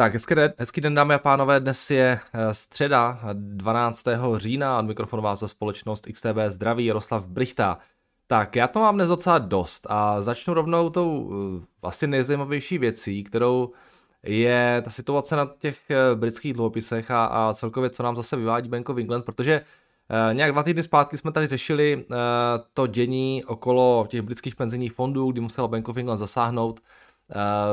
Tak, hezký den, hezký den, dámy a pánové, dnes je eh, středa 12. října, od mikrofonu vás za společnost XTB Zdraví Jaroslav Brichta. Tak, já to mám dnes docela dost a začnu rovnou tou eh, asi nejzajímavější věcí, kterou je ta situace na těch eh, britských dluhopisech a, a celkově, co nám zase vyvádí Bank of England, protože Uh, nějak dva týdny zpátky jsme tady řešili to dění okolo těch britských penzijních fondů, kdy musela Bank of England zasáhnout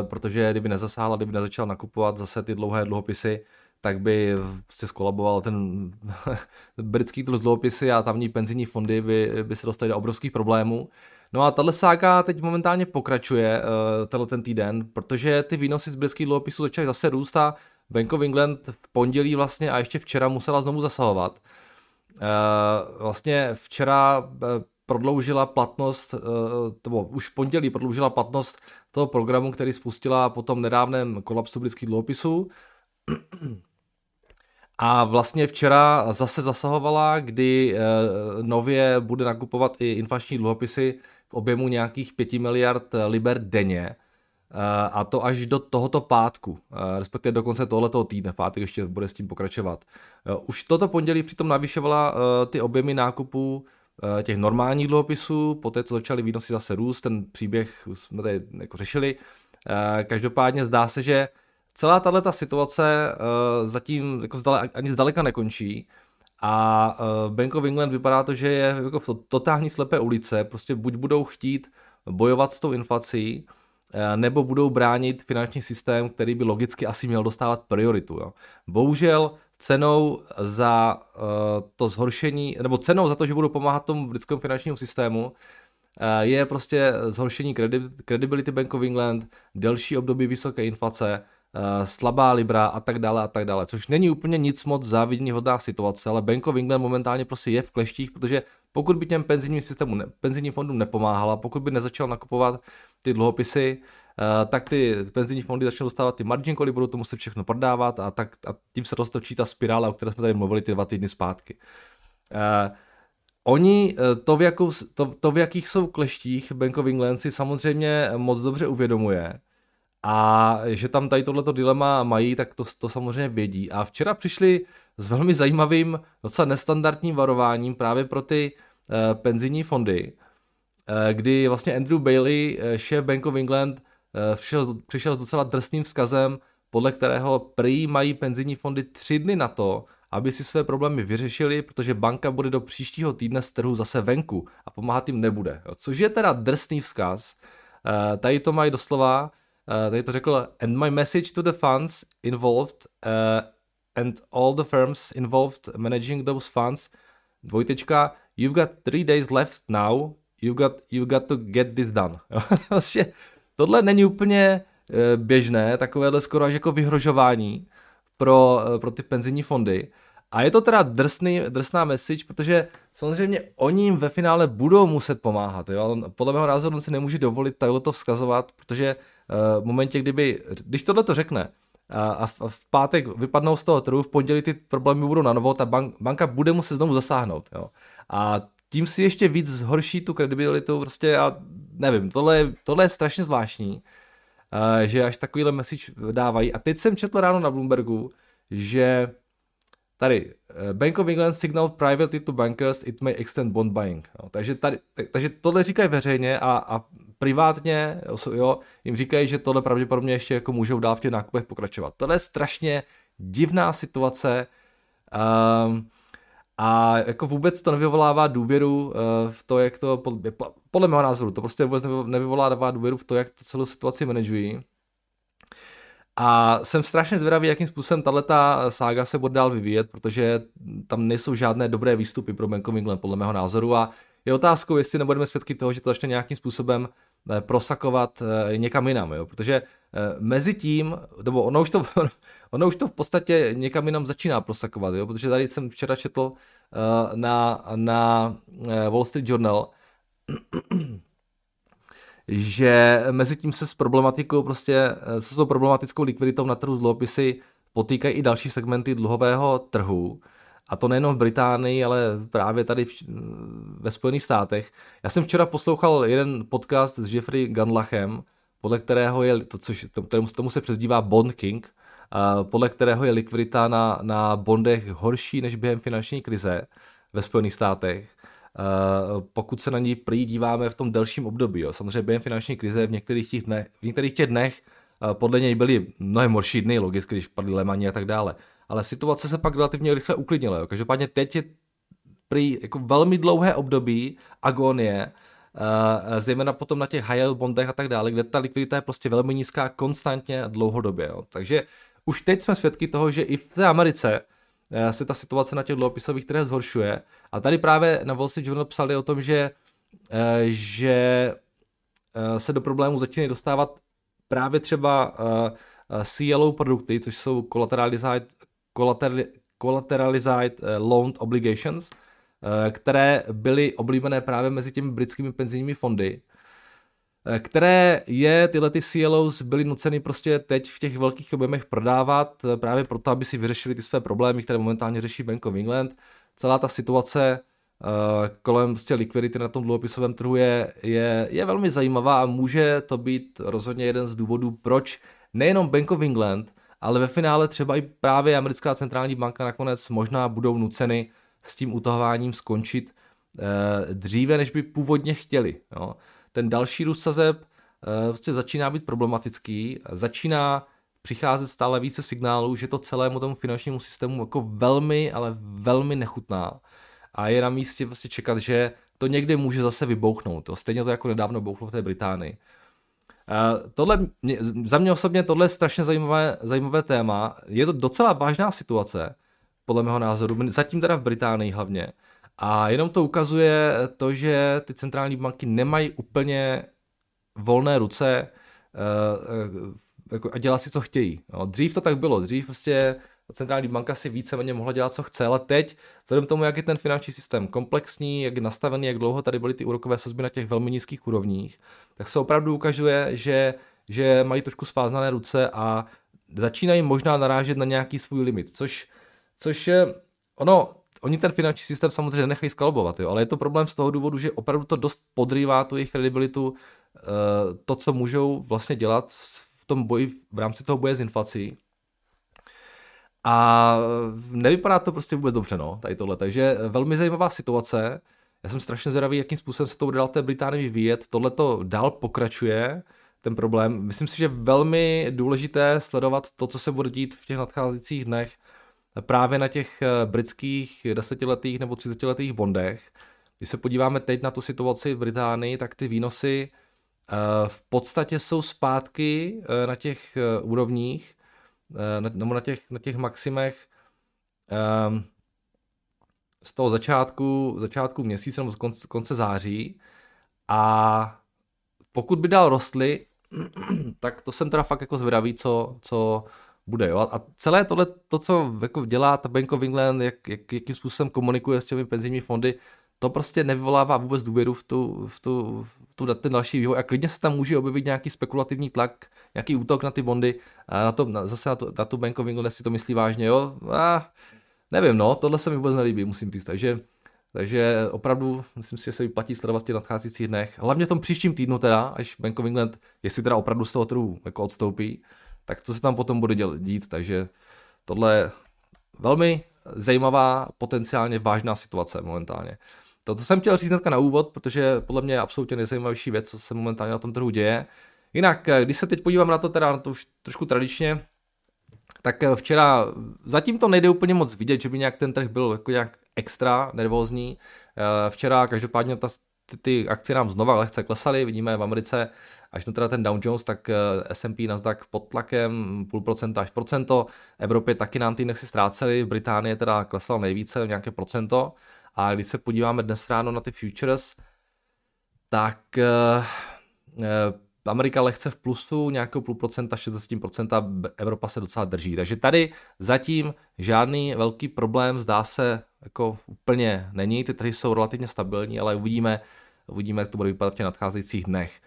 protože kdyby nezasáhla, kdyby nezačala nakupovat zase ty dlouhé dluhopisy, tak by prostě skolaboval ten britský trh dluhopisy a tamní penzijní fondy by, by se dostaly do obrovských problémů. No a tahle sága teď momentálně pokračuje, uh, tenhle ten týden, protože ty výnosy z britských dluhopisů začaly zase růst a Bank of England v pondělí vlastně a ještě včera musela znovu zasahovat. Uh, vlastně včera prodloužila platnost, eh, nebo už v pondělí prodloužila platnost toho programu, který spustila po tom nedávném kolapsu britských dluhopisů. A vlastně včera zase zasahovala, kdy eh, nově bude nakupovat i inflační dluhopisy v objemu nějakých 5 miliard liber denně. Eh, a to až do tohoto pátku, respektive do konce tohoto týdne, v pátek ještě bude s tím pokračovat. Už toto pondělí přitom navyšovala ty objemy nákupů Eh, těch normálních dluhopisů, poté co začaly výnosy zase růst, ten příběh jsme tady jako řešili. Eh, každopádně zdá se, že celá tato situace eh, zatím jako zdale, ani zdaleka nekončí a Bank of England vypadá to, že je jako v totální slepé ulice, prostě buď budou chtít bojovat s tou inflací, nebo budou bránit finanční systém, který by logicky asi měl dostávat prioritu. Jo. Bohužel cenou za uh, to zhoršení, nebo cenou za to, že budou pomáhat tomu britskému finančnímu systému, uh, je prostě zhoršení credibility Bank of England, delší období vysoké inflace, slabá libra a tak dále a tak dále, což není úplně nic moc závidní hodná situace, ale Bank of England momentálně prostě je v kleštích, protože pokud by těm penzijním systému, penzijním fondům nepomáhala, pokud by nezačal nakupovat ty dluhopisy, Eh, tak ty penzijní fondy začnou dostávat ty margin cally, budou to muset všechno prodávat a, tak, a tím se roztočí ta spirála, o které jsme tady mluvili ty dva týdny zpátky. Uh, Oni eh, to v, jakou, to, to, v jakých jsou kleštích Bank of England si samozřejmě moc dobře uvědomuje a že tam tady tohleto dilema mají, tak to, to samozřejmě vědí. A včera přišli s velmi zajímavým, docela nestandardním varováním právě pro ty uh, penzijní fondy, uh, kdy vlastně Andrew Bailey, šéf Bank of England, Eh, přišel, přišel s docela drsným vzkazem, podle kterého prý mají penzijní fondy tři dny na to, aby si své problémy vyřešili, protože banka bude do příštího týdne z trhu zase venku a pomáhat jim nebude. Což je teda drsný vzkaz. Eh, tady to mají doslova, eh, tady to řekl, and my message to the funds involved and all the firms involved managing those funds, dvojtečka, you've got three days left now, you've got, you've got to get this done. Vlastně Tohle není úplně eh, běžné, takovéhle skoro až jako vyhrožování pro, eh, pro ty penzijní fondy. A je to teda drsný, drsná message, protože samozřejmě oni jim ve finále budou muset pomáhat. Jo? Podle mého názoru si nemůže dovolit takhle to vzkazovat, protože uh, v momentě, kdyby, když tohle to řekne a, v, a v pátek vypadnou z toho trhu, v pondělí ty problémy budou na novo, ta bank, banka bude muset znovu zasáhnout. Jo? A tím si ještě víc zhorší tu kredibilitu, prostě a nevím, tohle je, tohle je strašně zvláštní, uh, že až takovýhle message dávají. A teď jsem četl ráno na Bloombergu, že tady Bank of England signaled privately to bankers it may extend bond buying. Jo, takže, tady, takže tohle říkají veřejně a, a privátně jo, jim říkají, že tohle pravděpodobně ještě jako můžou dál v těch nákupech pokračovat. Tohle je strašně divná situace. Um, a jako vůbec to nevyvolává důvěru uh, v to, jak to, podle mého názoru, to prostě vůbec nevyvolává důvěru v to, jak to celou situaci manažují. A jsem strašně zvědavý, jakým způsobem tato sága se bude dál vyvíjet, protože tam nejsou žádné dobré výstupy pro England, podle mého názoru. A je otázkou, jestli nebudeme svědky toho, že to začne nějakým způsobem eh, prosakovat eh, někam jinam, jo? protože mezi tím, nebo ono už, to, ono už to v podstatě někam jinam začíná prosakovat, jo? protože tady jsem včera četl na, na Wall Street Journal, že mezi tím se s problematikou prostě, se s problematickou likviditou na trhu z dluhopisy potýkají i další segmenty dluhového trhu. A to nejenom v Británii, ale právě tady v, ve Spojených státech. Já jsem včera poslouchal jeden podcast s Jeffrey Gunlachem, podle kterého je, to, což, tomu, tomu se přezdívá Bond King, podle kterého je likvidita na, na bondech horší než během finanční krize ve Spojených státech. Pokud se na ní prý díváme v tom delším období. Jo. Samozřejmě během finanční krize v některých těch dnech, v některých těch dnech podle něj byly mnohem horší dny, logicky, když padly Lemani a tak dále. Ale situace se pak relativně rychle uklidnila. Jo. Každopádně teď je prý jako velmi dlouhé období agonie, Uh, zejména potom na těch high bondech a tak dále, kde ta likvidita je prostě velmi nízká konstantně a dlouhodobě. Jo. Takže už teď jsme svědky toho, že i v té Americe se ta situace na těch dluhopisových trhech zhoršuje. A tady právě na Wall Street Journal psali o tom, že, uh, že se do problému začínají dostávat právě třeba CLO produkty, což jsou collateralized, collateralized loan obligations, Eh, které byly oblíbené právě mezi těmi britskými penzijními fondy, eh, které je tyhle ty CLOs byly nuceny prostě teď v těch velkých objemech prodávat eh, právě proto, aby si vyřešili ty své problémy, které momentálně řeší Bank of England. Celá ta situace kolem prostě likvidity na tom dluhopisovém trhu je, je, je velmi zajímavá a může to být rozhodně jeden z důvodů, proč nejenom Bank of England, ale ve finále třeba i právě americká centrální banka nakonec možná budou nuceny s tím utahováním skončit eh, dříve, než by původně chtěli. Jo. Ten další růst sazeb eh, prostě začíná být problematický, začíná přicházet stále více signálů, že to celému tomu finančnímu systému jako velmi, ale velmi nechutná a je na místě vlastně čekat, že to někdy může zase vybouchnout. To stejně to jako nedávno bouchlo v té Británii. Uh, tohle, za mě osobně tohle je strašně zajímavé, zajímavé téma. Je to docela vážná situace, podle mého názoru, zatím teda v Británii hlavně. A jenom to ukazuje to, že ty centrální banky nemají úplně volné ruce uh, a dělat si, co chtějí. No, dřív to tak bylo, dřív prostě centrální banka si víceméně mohla dělat, co chce, ale teď, vzhledem tomu, jak je ten finanční systém komplexní, jak je nastavený, jak dlouho tady byly ty úrokové sazby na těch velmi nízkých úrovních, tak se opravdu ukazuje, že, že mají trošku svázané ruce a začínají možná narážet na nějaký svůj limit, což což je, ono, oni ten finanční systém samozřejmě nechají skalbovat, jo, ale je to problém z toho důvodu, že opravdu to dost podrývá tu jejich kredibilitu, eh, to, co můžou vlastně dělat v tom boji, v rámci toho boje s inflací. A nevypadá to prostě vůbec dobře, no, tady tohle. Takže velmi zajímavá situace. Já jsem strašně zvědavý, jakým způsobem se to bude dál té Británii vyvíjet. Tohle to dál pokračuje, ten problém. Myslím si, že velmi důležité sledovat to, co se bude dít v těch nadcházejících dnech právě na těch eh, britských desetiletých nebo třicetiletých bondech. Když se podíváme teď na tu situaci v Británii, tak ty výnosy eh, v podstatě jsou zpátky eh, na těch úrovních, nebo na těch, na těch maximech z toho začátku, začátku měsíce nebo z konce, konce září a pokud by dál rostly, tak to jsem teda fakt jako zvědavý, co, co, bude. Jo? A celé tohle, to, co jako dělá ta Bank of England, jak, jak, jakým způsobem komunikuje s těmi penzijními fondy, to prostě nevyvolává vůbec důvěru v, tu, v, tu, v tu, ten další vývoj a klidně se tam může objevit nějaký spekulativní tlak, nějaký útok na ty bondy, a na to, na, zase na, to, na tu Bank of England, jestli to myslí vážně, jo, a nevím, no, tohle se mi vůbec nelíbí, musím říct, takže takže opravdu myslím si, že se vyplatí sledovat v těch nadcházejících dnech. Hlavně v tom příštím týdnu teda, až Bank of England, jestli teda opravdu z toho trhu jako odstoupí, tak co se tam potom bude dělat, dít, takže tohle je velmi zajímavá, potenciálně vážná situace momentálně. To, co jsem chtěl říct hnedka na úvod, protože podle mě je absolutně nejzajímavější věc, co se momentálně na tom trhu děje. Jinak, když se teď podívám na to teda na to už trošku tradičně, tak včera zatím to nejde úplně moc vidět, že by nějak ten trh byl jako nějak extra nervózní. Včera každopádně ta, ty, ty akcie nám znova lehce klesaly, vidíme v Americe Až na teda ten Dow Jones, tak eh, S&P Nasdaq pod tlakem, půl procenta až procento. V Evropě taky nám ty indexy ztrácely, v Británii teda klesal nejvíce, nějaké procento. A když se podíváme dnes ráno na ty futures, tak uh, Amerika lehce v plusu, nějakou půl procenta, 60%, Evropa se docela drží. Takže tady zatím žádný velký problém, zdá se, jako úplně není. Ty trhy jsou relativně stabilní, ale uvidíme, uvidíme, jak to bude vypadat v těch nadcházejících dnech.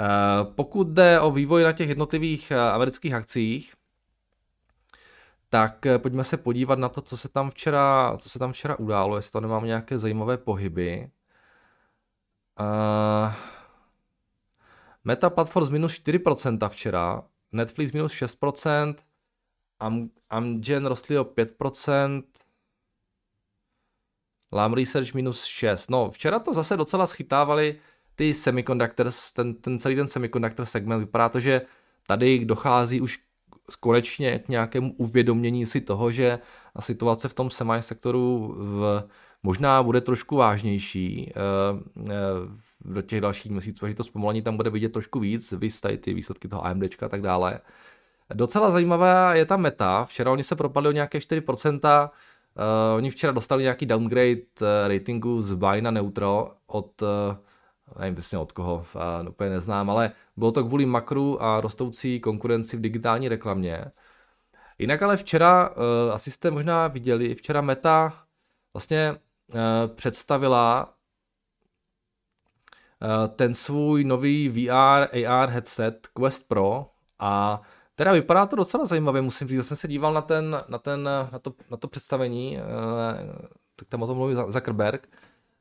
Eh, pokud jde o vývoj na těch jednotlivých eh, amerických akcích, tak eh, pojďme se podívat na to, co se tam včera, co se tam včera událo, jestli tam nemám nějaké zajímavé pohyby. Uh, Meta Platforms minus 4% včera, Netflix minus 6%, Am, Amgen rostly o 5%, Lam Research minus 6. No, včera to zase docela schytávali ty semiconductors, ten, ten celý ten semiconductor segment. Vypadá to, že tady dochází už konečně k nějakému uvědomění si toho, že situace v tom semi sektoru v, možná bude trošku vážnější uh, uh, do těch dalších měsíců, že to zpomalení tam bude vidět trošku víc, vystají ty výsledky toho AMDčka a tak dále. Docela zajímavá je ta meta, včera oni se propadli o nějaké 4%, Uh, oni včera dostali nějaký downgrade ratingu z buy na neutral od, uh, nevím přesně od koho, uh, úplně neznám, ale bylo to kvůli makru a rostoucí konkurenci v digitální reklamě. Jinak ale včera, uh, asi jste možná viděli, včera Meta vlastně uh, představila uh, ten svůj nový VR, AR headset Quest Pro a Teda vypadá to docela zajímavě, musím říct, já jsem se díval na, ten, na, ten, na, to, na to představení, eh, tak tam o tom mluví Zuckerberg,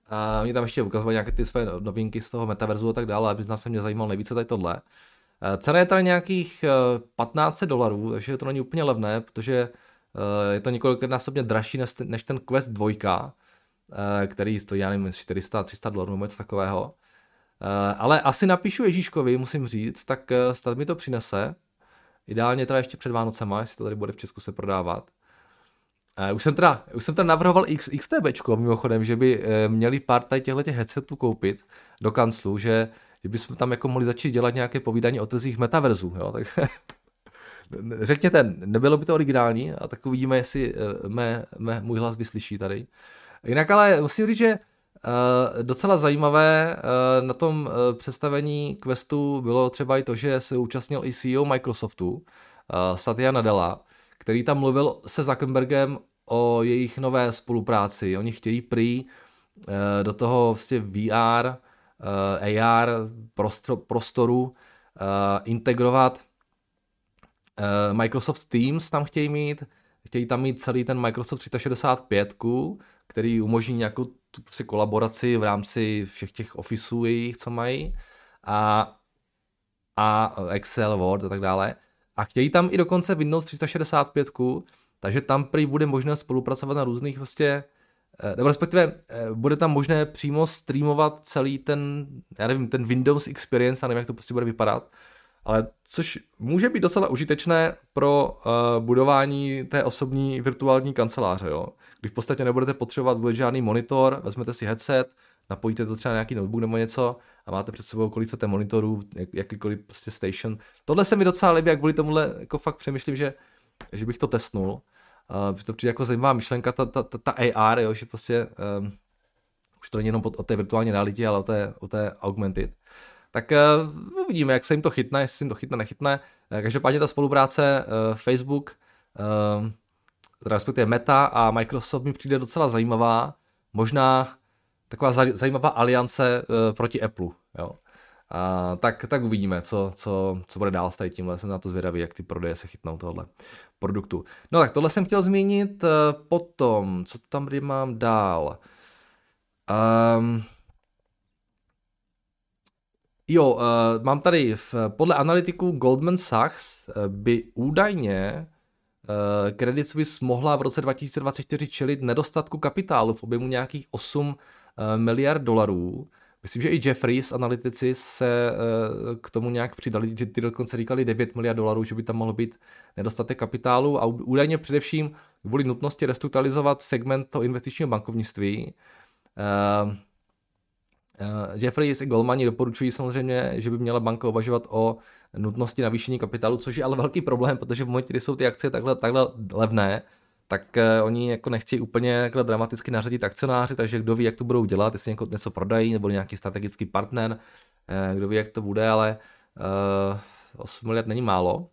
a oni tam ještě ukazovali nějaké ty své novinky z toho metaverzu a tak dále, aby se mě zajímal nejvíce tady tohle. Eh, cena je tady nějakých 15 eh, dolarů, takže to není úplně levné, protože je to několiknásobně dražší než ten Quest 2, který stojí, já nevím, 400-300 dolarů nebo něco takového. Ale asi napíšu Ježíškovi, musím říct, tak snad mi to přinese, Ideálně teda ještě před Vánocema, jestli to tady bude v Česku se prodávat. Už jsem teda, už jsem teda navrhoval X, XTBčko mimochodem, že by uh, měli pár tady těchto headsetů koupit do kanclu, že, že bychom tam jako mohli začít dělat nějaké povídání o tezích metaverzu, jo, tak řekněte, nebylo by to originální a tak uvidíme, jestli uh, mé, mé, můj hlas vyslyší tady. Jinak ale musím říct, že Uh, docela zajímavé na tom představení Questu bylo třeba i to, že se účastnil i CEO Microsoftu, Satya Nadella, který tam mluvil se Zuckerbergem o jejich nové spolupráci. Oni chtějí prý uh, do toho vlastně VR, uh, AR prostor, prostoru uh, integrovat Microsoft Teams tam chtějí mít, chtějí tam mít celý ten Microsoft 365, který umožní nějakou tu prostě kolaboraci v rámci všech těch officeů jejich, co mají a, a Excel, Word a tak dále. A chtějí tam i dokonce Windows 365, takže tam prý bude možné spolupracovat na různých eh, nebo respektive eh, bude tam možné přímo streamovat celý ten, já nevím, ten Windows Experience, a nevím, jak to prostě bude vypadat, ale což může být docela užitečné pro uh, budování té osobní virtuální kanceláře, jo kdy v podstatě nebudete potřebovat vůbec žádný monitor, vezmete si headset, napojíte to třeba na nějaký notebook nebo něco a máte před sebou kolik té monitorů, jak, jakýkoliv prostě station. Tohle se mi docela líbí, jak kvůli tomuhle jako fakt přemýšlím, že, že bych to testnul. Uh, to přijde jako zajímavá myšlenka, ta, ta, ta, ta AR, jo, že prostě um, už to není jenom o té virtuální realitě, ale o té, o té augmented. Tak uh, uvidíme, jak se jim to chytne, jestli se jim to chytne, nechytne. Uh, každopádně ta spolupráce uh, Facebook, uh, respektive Meta a Microsoft mi přijde docela zajímavá, možná taková zajímavá aliance uh, proti Apple, jo. A, tak, tak uvidíme, co, co, co bude dál s tady tímhle. Jsem na to zvědavý, jak ty prodeje se chytnou tohle produktu. No tak tohle jsem chtěl zmínit. Uh, potom, co tam tady mám dál? Um, jo, uh, mám tady v, podle analytiků Goldman Sachs by údajně Eh, Credit Suisse mohla v roce 2024 čelit nedostatku kapitálu v objemu nějakých 8 eh, miliard dolarů. Myslím, že i Jeffries analytici se eh, k tomu nějak přidali, že ty dokonce říkali 9 miliard dolarů, že by tam mohlo být nedostatek kapitálu a údajně především kvůli nutnosti restrukturalizovat segment toho investičního bankovnictví. Jeffries i Goldmani doporučují samozřejmě, že by měla banka uvažovat o nutnosti navýšení kapitálu, což je ale velký problém, protože v momentě, kdy jsou ty akcie takhle, takhle levné, tak uh, oni jako nechtějí úplně takhle dramaticky nařadit akcionáři, takže kdo ví, jak to budou dělat, jestli něco, něco prodají nebo nějaký strategický partner, uh, kdo ví, jak to bude, ale uh, eh, 8 miliard není málo.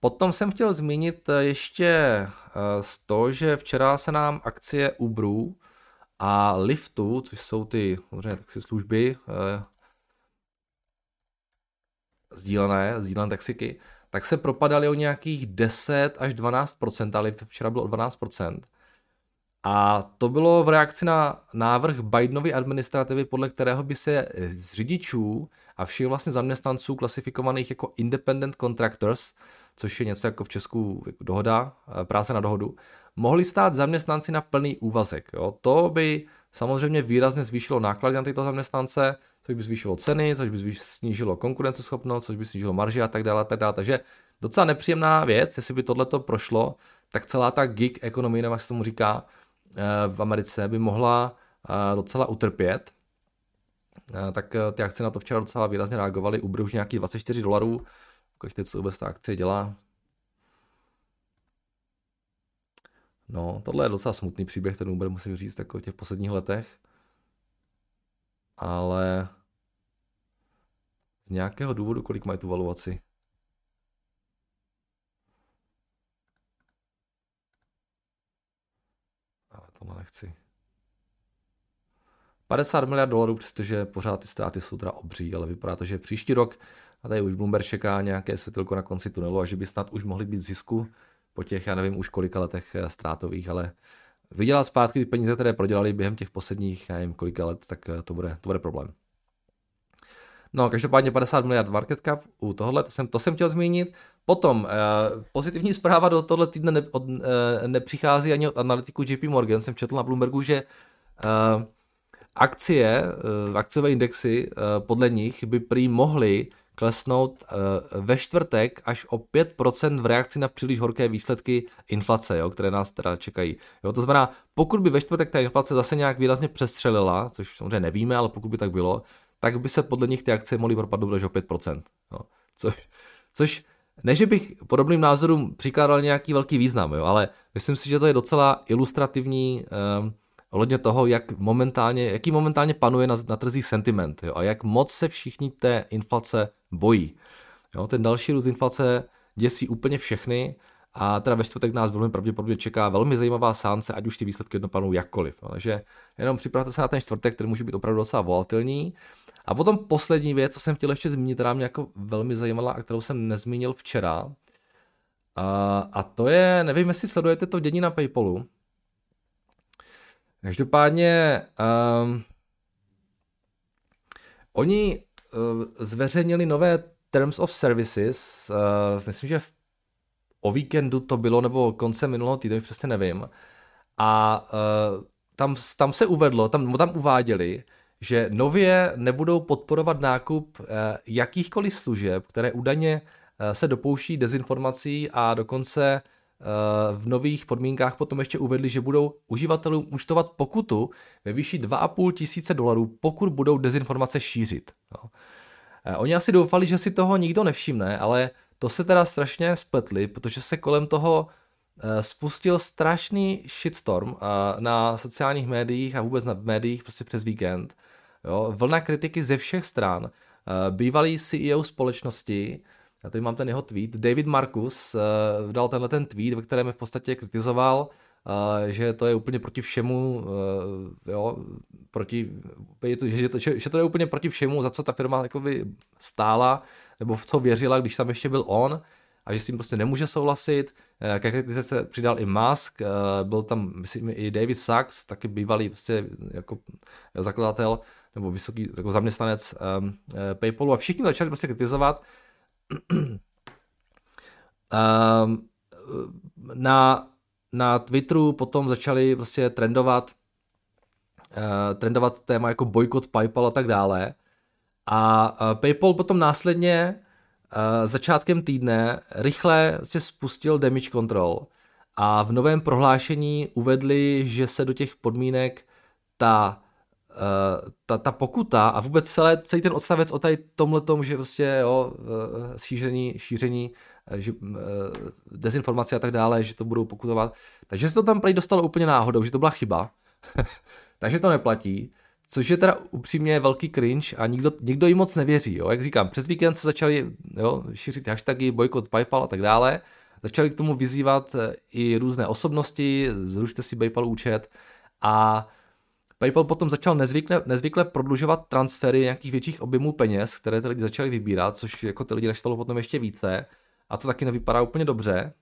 Potom jsem chtěl zmínit ještě z toho, že včera se nám akcie Uberu a Liftu, což jsou ty samozřejmě taxi služby, sdílené, sdílené taxiky, tak se propadaly o nějakých 10 až 12% ale včera bylo o 12% A to bylo v reakci na návrh Bidenovy administrativy, podle kterého by se z řidičů a všech vlastně zaměstnanců klasifikovaných jako independent contractors, což je něco jako v Česku dohoda, práce na dohodu, mohli stát zaměstnanci na plný úvazek. Jo. To by samozřejmě výrazně zvýšilo náklady na tyto zaměstnance, což by zvýšilo ceny, což by snížilo konkurenceschopnost, což by snížilo marži a tak dále, a tak dále. Takže docela nepříjemná věc, jestli by tohleto prošlo, tak celá ta gig ekonomie, jak se tomu říká, eh, v Americe by mohla eh, docela utrpět. Eh, tak ty akce na to včera docela výrazně reagovaly. Uber už nějaký 24 dolarů. Ukažte, co vůbec ta akce dělá. No, tohle je docela smutný příběh, ten Uber musím říct, jako v těch posledních letech. Ale z nějakého důvodu, kolik mají tu valuaci? Ale tohle nechci. 50 miliard dolarů, přestože pořád ty ztráty jsou teda obří, ale vypadá to, že příští rok, a tady už Bloomberg čeká nějaké světilko na konci tunelu a že by snad už mohli být zisku po těch, já nevím už kolika letech eh, ztrátových, ale vydělat zpátky ty peníze, které prodělali během těch posledních, já nevím kolika let, tak eh, to bude, to bude problém. No, každopádně 50 miliard market cap u tohohle, to jsem, to jsem chtěl zmínit. Potom, eh, pozitivní zpráva do tohle týdne ne, od, eh, nepřichází ani od analytiku JP Morgan. Jsem četl na Bloombergu, že eh, akcie, eh, akciové indexy eh, podle nich by prý mohly klesnout eh, ve čtvrtek až o 5% v reakci na příliš horké výsledky inflace, jo, které nás teda čekají. Jo, to znamená, pokud by ve čtvrtek ta inflace zase nějak výrazně přestřelila, což samozřejmě nevíme, ale pokud by tak bylo, tak by se podle nich ty akcie mohly propadnout až o 5%. Jo. Což, což ne, že bych podobným názorům přikládal nějaký velký význam, jo, ale myslím si, že to je docela ilustrativní um, ohledně toho, jak momentálně, jaký momentálně panuje na, na trzích sentiment jo, a jak moc se všichni té inflace bojí. Jo, ten další růst inflace děsí úplně všechny a teda ve čtvrtek nás velmi pravděpodobně čeká velmi zajímavá sánce, ať už ty výsledky dopadnou jakkoliv. No, takže jenom připravte se na ten čtvrtek, který může být opravdu docela volatilní. A potom poslední věc, co jsem chtěl ještě zmínit, která mě jako velmi zajímala a kterou jsem nezmínil včera. A, a to je, nevím, jestli sledujete to dění na Paypalu, Každopádně um, oni uh, zveřejnili nové Terms of Services, uh, myslím, že v, o víkendu to bylo, nebo konce minulého týdne, přesně nevím. A uh, tam, tam se uvedlo, tam, tam uváděli, že nově nebudou podporovat nákup uh, jakýchkoliv služeb, které údajně uh, se dopouští dezinformací a dokonce v nových podmínkách potom ještě uvedli, že budou uživatelům účtovat pokutu ve výši 2,5 tisíce dolarů, pokud budou dezinformace šířit. No. Oni asi doufali, že si toho nikdo nevšimne, ale to se teda strašně spletli, protože se kolem toho eh, spustil strašný shitstorm na sociálních médiích a vůbec na médiích prostě přes víkend. Jo, vlna kritiky ze všech stran. Bývalý CEO společnosti já tady mám ten jeho tweet. David Marcus uh, dal tenhle ten tweet, ve kterém v podstatě kritizoval, uh, že to je úplně proti všemu, uh, jo, proti, že, to, že, že to je úplně proti všemu, za co ta firma jakoby stála, nebo v co věřila, když tam ještě byl on, a že s tím prostě nemůže souhlasit. Ke kritice se přidal i Musk, byl tam, myslím, i David Sachs, taky bývalý prostě jako zakladatel nebo vysoký jako zaměstnanec um, PayPalu a všichni začali prostě kritizovat, na, na Twitteru potom začali prostě trendovat uh, trendovat téma jako bojkot PayPal a tak dále. A uh, PayPal potom následně uh, začátkem týdne rychle se spustil damage control a v novém prohlášení uvedli, že se do těch podmínek ta Eh, ta, ta pokuta a vůbec celé, celý ten odstavec o tady tomhle tom, že prostě jo, eh, šíření, šíření eh, že, dezinformace a tak dále, že to budou pokutovat. Takže se to tam prý dostalo úplně náhodou, že to byla chyba. Takže to neplatí. Což je teda upřímně velký cringe a nikdo, nikdo jim moc nevěří. Jo. Jak říkám, přes víkend se začali jo, šířit hashtagy, bojkot PayPal a tak dále. Začali k tomu vyzývat i různé osobnosti, zrušte si PayPal účet a PayPal potom začal nezvykle, nezvykle prodlužovat transfery nějakých větších objemů peněz, které ty lidi začali vybírat, což jako ty lidi naštvalo potom ještě více a to taky nevypadá úplně dobře.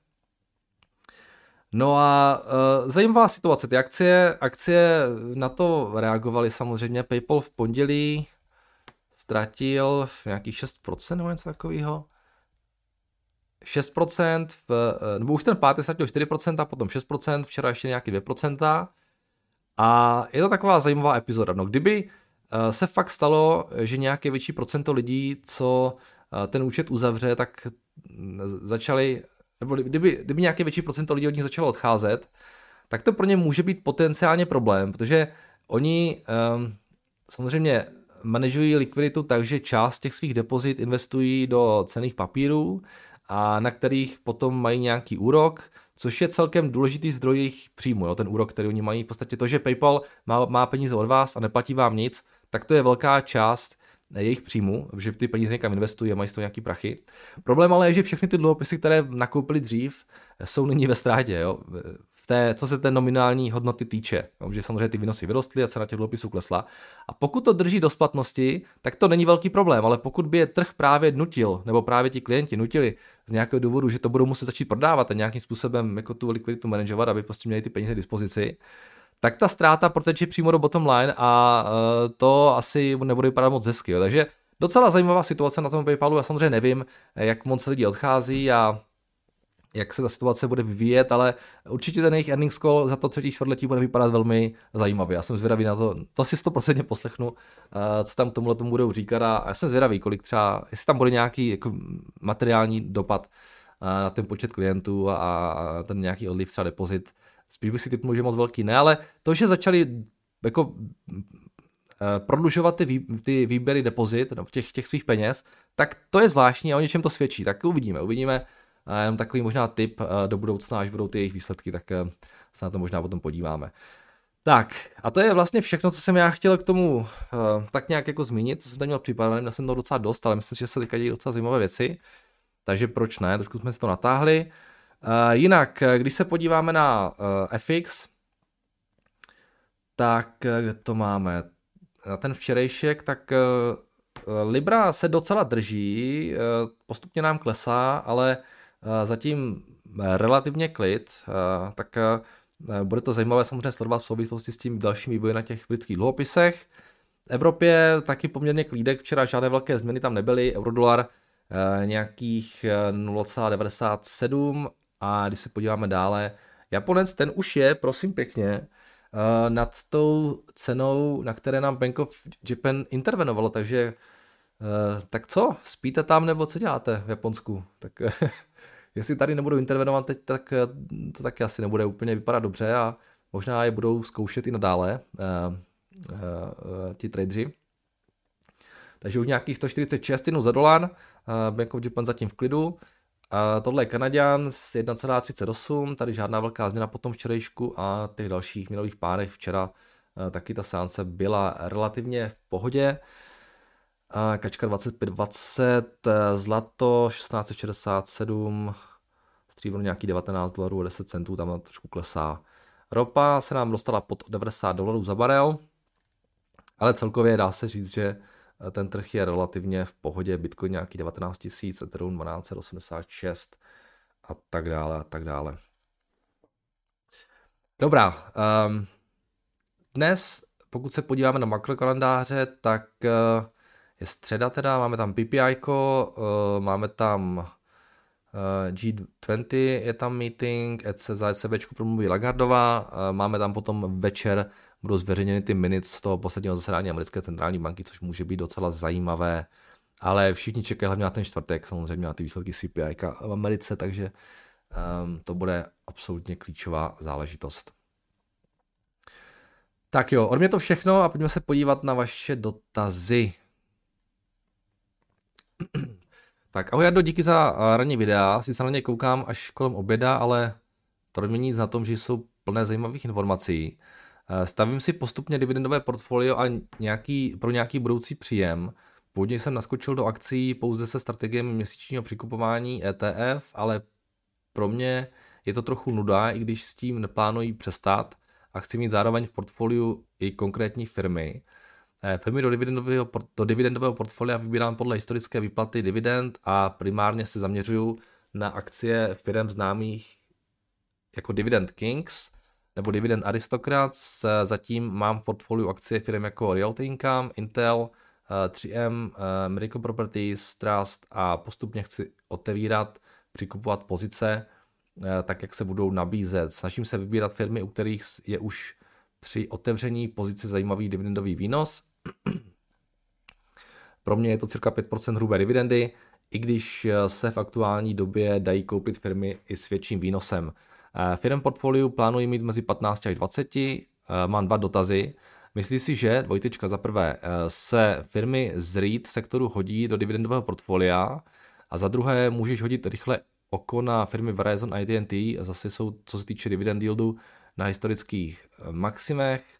No a uh, zajímavá situace, ty akcie, akcie na to reagovaly samozřejmě, PayPal v pondělí ztratil nějakých 6% nebo něco takového. 6%, v, eh, nebo už ten pátý ztratil 4%, potom 6%, včera ještě nějaký 2%. A je to taková zajímavá epizoda. No, kdyby uh, se fakt stalo, že nějaké větší procento lidí, co uh, ten účet uzavře, tak začali nebo kdyby, kdyby nějaké větší procento lidí od nich začalo odcházet, tak to pro ně může být potenciálně problém, protože oni um, samozřejmě manažují likviditu tak, že část těch svých depozit investují do cených papírů, a na kterých potom mají nějaký úrok, což je celkem důležitý zdroj jejich příjmu, jo, ten úrok, který oni mají. V podstatě to, že PayPal má, má peníze od vás a neplatí vám nic, tak to je velká část jejich příjmu, že ty peníze někam investují a mají z toho nějaký prachy. Problém ale je, že všechny ty dluhopisy, které nakoupili dřív, jsou nyní ve ztrátě. Jo? V té, co se té nominální hodnoty týče, jo? že samozřejmě ty výnosy vyrostly a cena těch dluhopisů klesla. A pokud to drží do splatnosti, tak to není velký problém, ale pokud by je trh právě nutil, nebo právě ti klienti nutili z nějakého důvodu, že to budou muset začít prodávat a nějakým způsobem jako tu likviditu manažovat, aby prostě měli ty peníze k dispozici, tak ta ztráta proteče přímo do bottom line a uh, to asi nebude vypadat moc hezky. Jo. Takže docela zajímavá situace na tom PayPalu, já samozřejmě nevím, jak moc lidí odchází a jak se ta situace bude vyvíjet, ale určitě ten jejich earnings call za to třetí čtvrtletí bude vypadat velmi zajímavě. Já jsem zvědavý na to, to si 100% poslechnu, eh, co tam k tomuhle tomu budou říkat a já jsem zvědavý, kolik třeba, jestli tam bude nějaký jako materiální dopad eh, na ten počet klientů a ten nějaký odliv třeba depozit Spíš bych si typnul, že moc velký ne, ale to, že začali jako eh, prodlužovat ty, vý, ty výběry depozit no, těch, těch svých peněz, tak to je zvláštní a o něčem to svědčí. Tak uvidíme, uvidíme. Jenom takový možná tip eh, do budoucna, až budou ty jejich výsledky, tak eh, se na to možná potom podíváme. Tak, a to je vlastně všechno, co jsem já chtěl k tomu uh, tak nějak jako zmínit, co jsem tam měl připravené, měl jsem to docela dost, ale myslím, že se teďka dějí docela zajímavé věci, takže proč ne, trošku jsme si to natáhli. Uh, jinak, eh, když se podíváme na eh, FX, tak kde to máme? Na ten včerejšek, tak Libra se docela drží, postupně nám klesá, ale zatím relativně klid, tak bude to zajímavé samozřejmě sledovat v souvislosti s tím dalším vývojem na těch britských dluhopisech. V Evropě taky poměrně klídek, včera žádné velké změny tam nebyly, eurodolar nějakých 0,97 a když se podíváme dále, Japonec ten už je, prosím pěkně, uh, nad tou cenou, na které nám Bank of Japan intervenovalo, takže uh, tak co, spíte tam nebo co děláte v Japonsku? Tak jestli tady nebudou intervenovat teď, tak to taky asi nebude úplně vypadat dobře a možná je budou zkoušet i nadále ti tradeři. Takže už nějakých 146 za dolar, Bank of Japan zatím v klidu. A tohle je Kanaděn z 1,38, tady žádná velká změna po tom včerejšku a těch dalších minových párech včera eh, taky ta seance byla relativně v pohodě. Kačka 2520, eh, zlato 1667, stříbro nějaký 19 dolarů a 10 centů, tam trošku klesá. Ropa se nám dostala pod 90 dolarů za barel, ale celkově dá se říct, že ten trh je relativně v pohodě, Bitcoin nějaký 19 tisíc, Ethereum 1286 a tak dále a tak dále. Dobrá, um, dnes, pokud se podíváme na makrokalendáře, tak uh, je středa teda, máme tam PPI, uh, máme tam G20 je tam meeting, EC, za ECB promluví Lagardová, uh, máme tam potom večer budou zveřejněny ty minutes z toho posledního zasedání americké centrální banky, což může být docela zajímavé, ale všichni čekají hlavně na ten čtvrtek, samozřejmě na ty výsledky CPI v Americe, takže um, to bude absolutně klíčová záležitost. Tak jo, od mě to všechno a pojďme se podívat na vaše dotazy. Tak ahoj Jardo, díky za ranní videa, sice na ně koukám až kolem oběda, ale to není nic na tom, že jsou plné zajímavých informací. Eh, stavím si postupně dividendové portfolio a nějaký, pro nějaký budoucí příjem. Původně jsem naskočil do akcí pouze se strategiem měsíčního přikupování ETF, ale pro mě je to trochu nuda, i když s tím neplánuji přestat a chci mít zároveň v portfoliu i konkrétní firmy. Eh, firmy do dividendového, do dividendového portfolia vybírám podle historické výplaty dividend a primárně se zaměřuju na akcie firm známých jako Dividend Kings nebo Dividend Aristocrats. Zatím mám v portfoliu akcie firm jako Realty Income, Intel, 3M, Medical Properties, Trust a postupně chci otevírat, přikupovat pozice, tak jak se budou nabízet. Snažím se vybírat firmy, u kterých je už při otevření pozice zajímavý dividendový výnos. Pro mě je to cirka 5% hrubé dividendy, i když se v aktuální době dají koupit firmy i s větším výnosem. Firm portfoliu plánuji mít mezi 15 až 20, mám dva dotazy. Myslí si, že, dvojtečka za prvé, se firmy z REIT sektoru hodí do dividendového portfolia a za druhé můžeš hodit rychle oko na firmy Verizon a AT&T zase jsou, co se týče dividend yieldu, na historických eh, maximech, eh,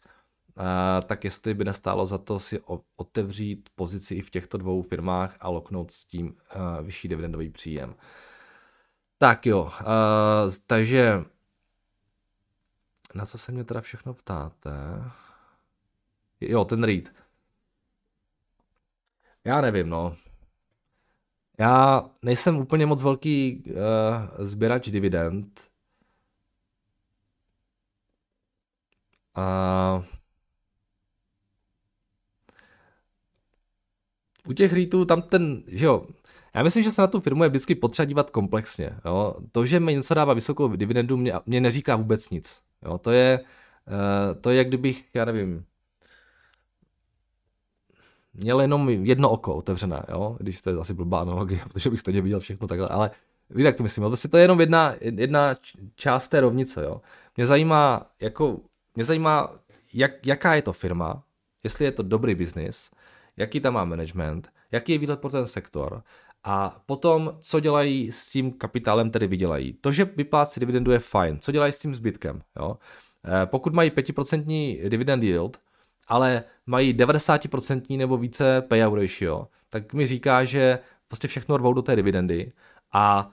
tak jestli by nestálo za to si otevřít pozici i v těchto dvou firmách a loknout s tím vyšší dividendový příjem. Tak jo, takže na co se mě teda všechno ptáte? Jo, ten read. Já nevím, no. Já nejsem úplně moc velký uh, sběrač dividend, A u těch rýtů tam ten, že jo, já myslím, že se na tu firmu je vždycky potřeba dívat komplexně. Jo. To, že mi něco dává vysokou dividendu, mě, mě neříká vůbec nic. Jo. To je, uh, to je, jak kdybych, já nevím, měl jenom jedno oko otevřené, jo? když to je asi blbá analogie, protože bych stejně viděl všechno takhle, ale víte, jak to myslím, prostě to je jenom jedna, jedna část té rovnice, jo. Mě zajímá, jako mě zajímá, jak, jaká je to firma, jestli je to dobrý biznis, jaký tam má management, jaký je výhled pro ten sektor a potom, co dělají s tím kapitálem, který vydělají. To, že vyplácí dividendu je fajn. Co dělají s tím zbytkem? Jo? Eh, pokud mají 5% dividend yield, ale mají 90% nebo více payout ratio, tak mi říká, že prostě všechno rvou do té dividendy a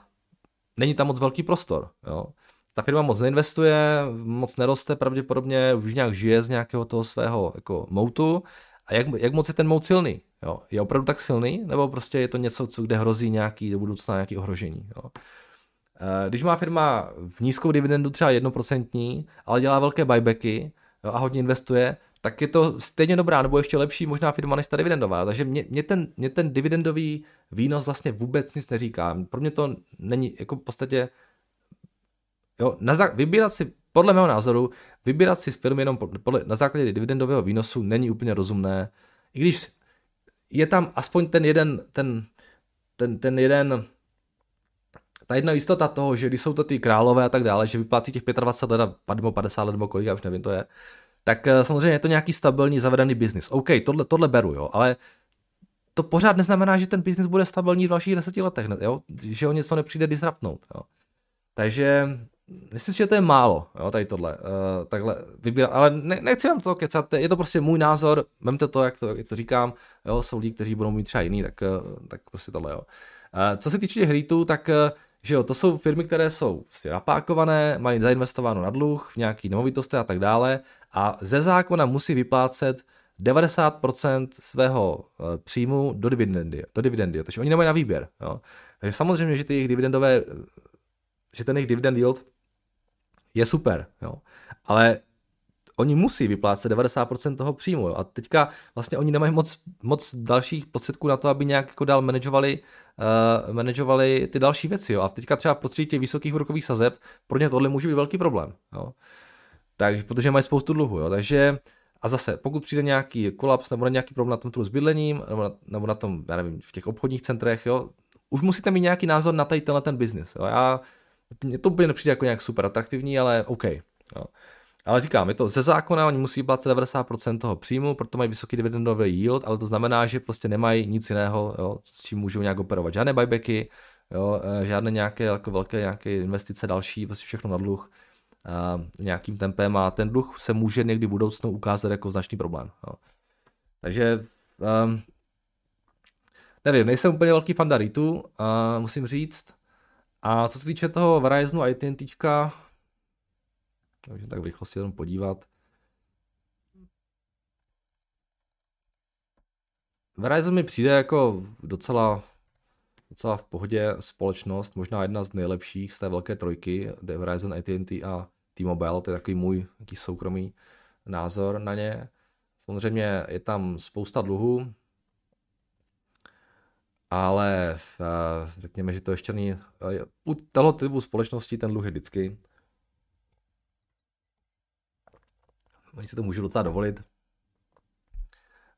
není tam moc velký prostor. Jo? ta firma moc neinvestuje, moc neroste, pravděpodobně už nějak žije z nějakého toho svého jako moutu. A jak, jak moc je ten mout silný? Jo? Je opravdu tak silný? Nebo prostě je to něco, co, kde hrozí nějaký do budoucna nějaký ohrožení? Jo? Eh, když má firma v nízkou dividendu třeba jednoprocentní, ale dělá velké buybacky jo, a hodně investuje, tak je to stejně dobrá, nebo ještě lepší možná firma než ta dividendová. Takže mě, mě, ten, mě ten dividendový výnos vlastně vůbec nic neříká. Pro mě to není jako v podstatě Jo, na vybírat si, podle mého názoru, vybírat si firmy jenom podle, na základě dividendového výnosu není úplně rozumné, i když je tam aspoň ten jeden, ten, ten, ten jeden, ta jedna jistota toho, že když jsou to ty králové a tak dále, že vyplácí těch 25 let nebo 50 let nebo kolik, já už nevím, to je, tak eh, samozřejmě je to nějaký stabilní zavedený biznis. OK, tohle, tohle beru, jo, ale to pořád neznamená, že ten biznis bude stabilní v dalších deseti letech, jo? že ho něco nepřijde disruptnout. Jo? Takže myslím si, že to je málo, jo, tady tohle, uh, takhle vybírat, ale ne, nechci vám to kecat, je to prostě můj názor, vemte to, jak to, jak to říkám, jo, jsou lidi, kteří budou mít třeba jiný, tak, uh, tak prostě tohle, jo. Uh, co se týče těch hrítů, tak že jo, to jsou firmy, které jsou prostě napákované, mají zainvestováno na dluh v nějaký nemovitosti a tak dále a ze zákona musí vyplácet 90% svého příjmu do dividendy, do dividendy, takže oni nemají na výběr. Jo. Takže samozřejmě, že ty jejich dividendové, že ten jejich dividend yield je super, jo. Ale oni musí vyplácet 90% toho příjmu. Jo. A teďka vlastně oni nemají moc, moc dalších prostředků na to, aby nějak jako dál manažovali, uh, manažovali ty další věci. Jo. A teďka třeba prostředí těch vysokých úrokových sazeb, pro ně tohle může být velký problém. Jo. Takže, protože mají spoustu dluhu. Jo. Takže a zase, pokud přijde nějaký kolaps nebo nějaký problém na tom trhu s bydlením, nebo na, nebo na tom, já nevím, v těch obchodních centrech, jo, už musíte mít nějaký názor na tady tenhle ten biznis. Já mně to úplně nepřijde jako nějak super atraktivní, ale OK. Jo. Ale říkám, je to ze zákona, oni musí platit 90% toho příjmu, proto mají vysoký dividendový yield, ale to znamená, že prostě nemají nic jiného, jo, s čím můžou nějak operovat. Žádné buybacky, jo, e, žádné nějaké jako velké nějaké investice další, prostě všechno na dluh a nějakým tempem a ten dluh se může někdy v budoucnu ukázat jako značný problém. Jo. Takže um, nevím, nejsem úplně velký fan Daritu, uh, musím říct, a co se týče toho Verizonu AT&T, takže tak v rychlosti jenom podívat. Verizon mi přijde jako docela docela v pohodě společnost, možná jedna z nejlepších z té velké trojky, Verizon, AT&T a T-Mobile, to je takový můj takový soukromý názor na ně. Samozřejmě je tam spousta dluhů, ale eh, řekněme, že to ještě není, eh, u toho typu společnosti ten dluh je vždycky. Oni si to můžou docela dovolit.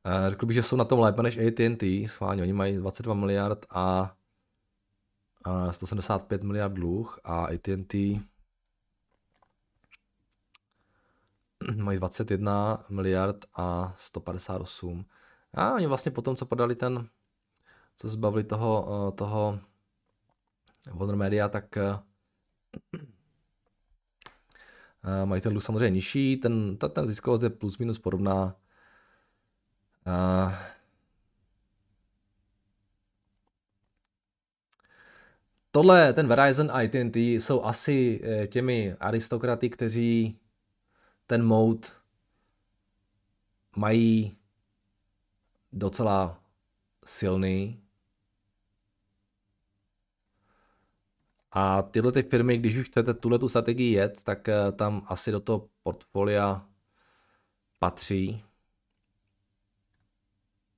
Eh, řekl bych, že jsou na tom lépe než AT&T, schválně, oni mají 22 miliard a 175 miliard dluh a AT&T mají 21 miliard a 158. A oni vlastně potom, co podali ten, co zbavili toho, eh, toho Warner Media, tak eh, eh, mají ten dluh samozřejmě nižší, ten, ta, ten ziskovost je plus minus podobná. Tohle, ten Verizon a AT&T jsou asi těmi aristokraty, kteří ten mode mají docela silný. A tyhle ty firmy, když už chcete tuhle tu strategii jet, tak eh, tam asi do toho portfolia patří.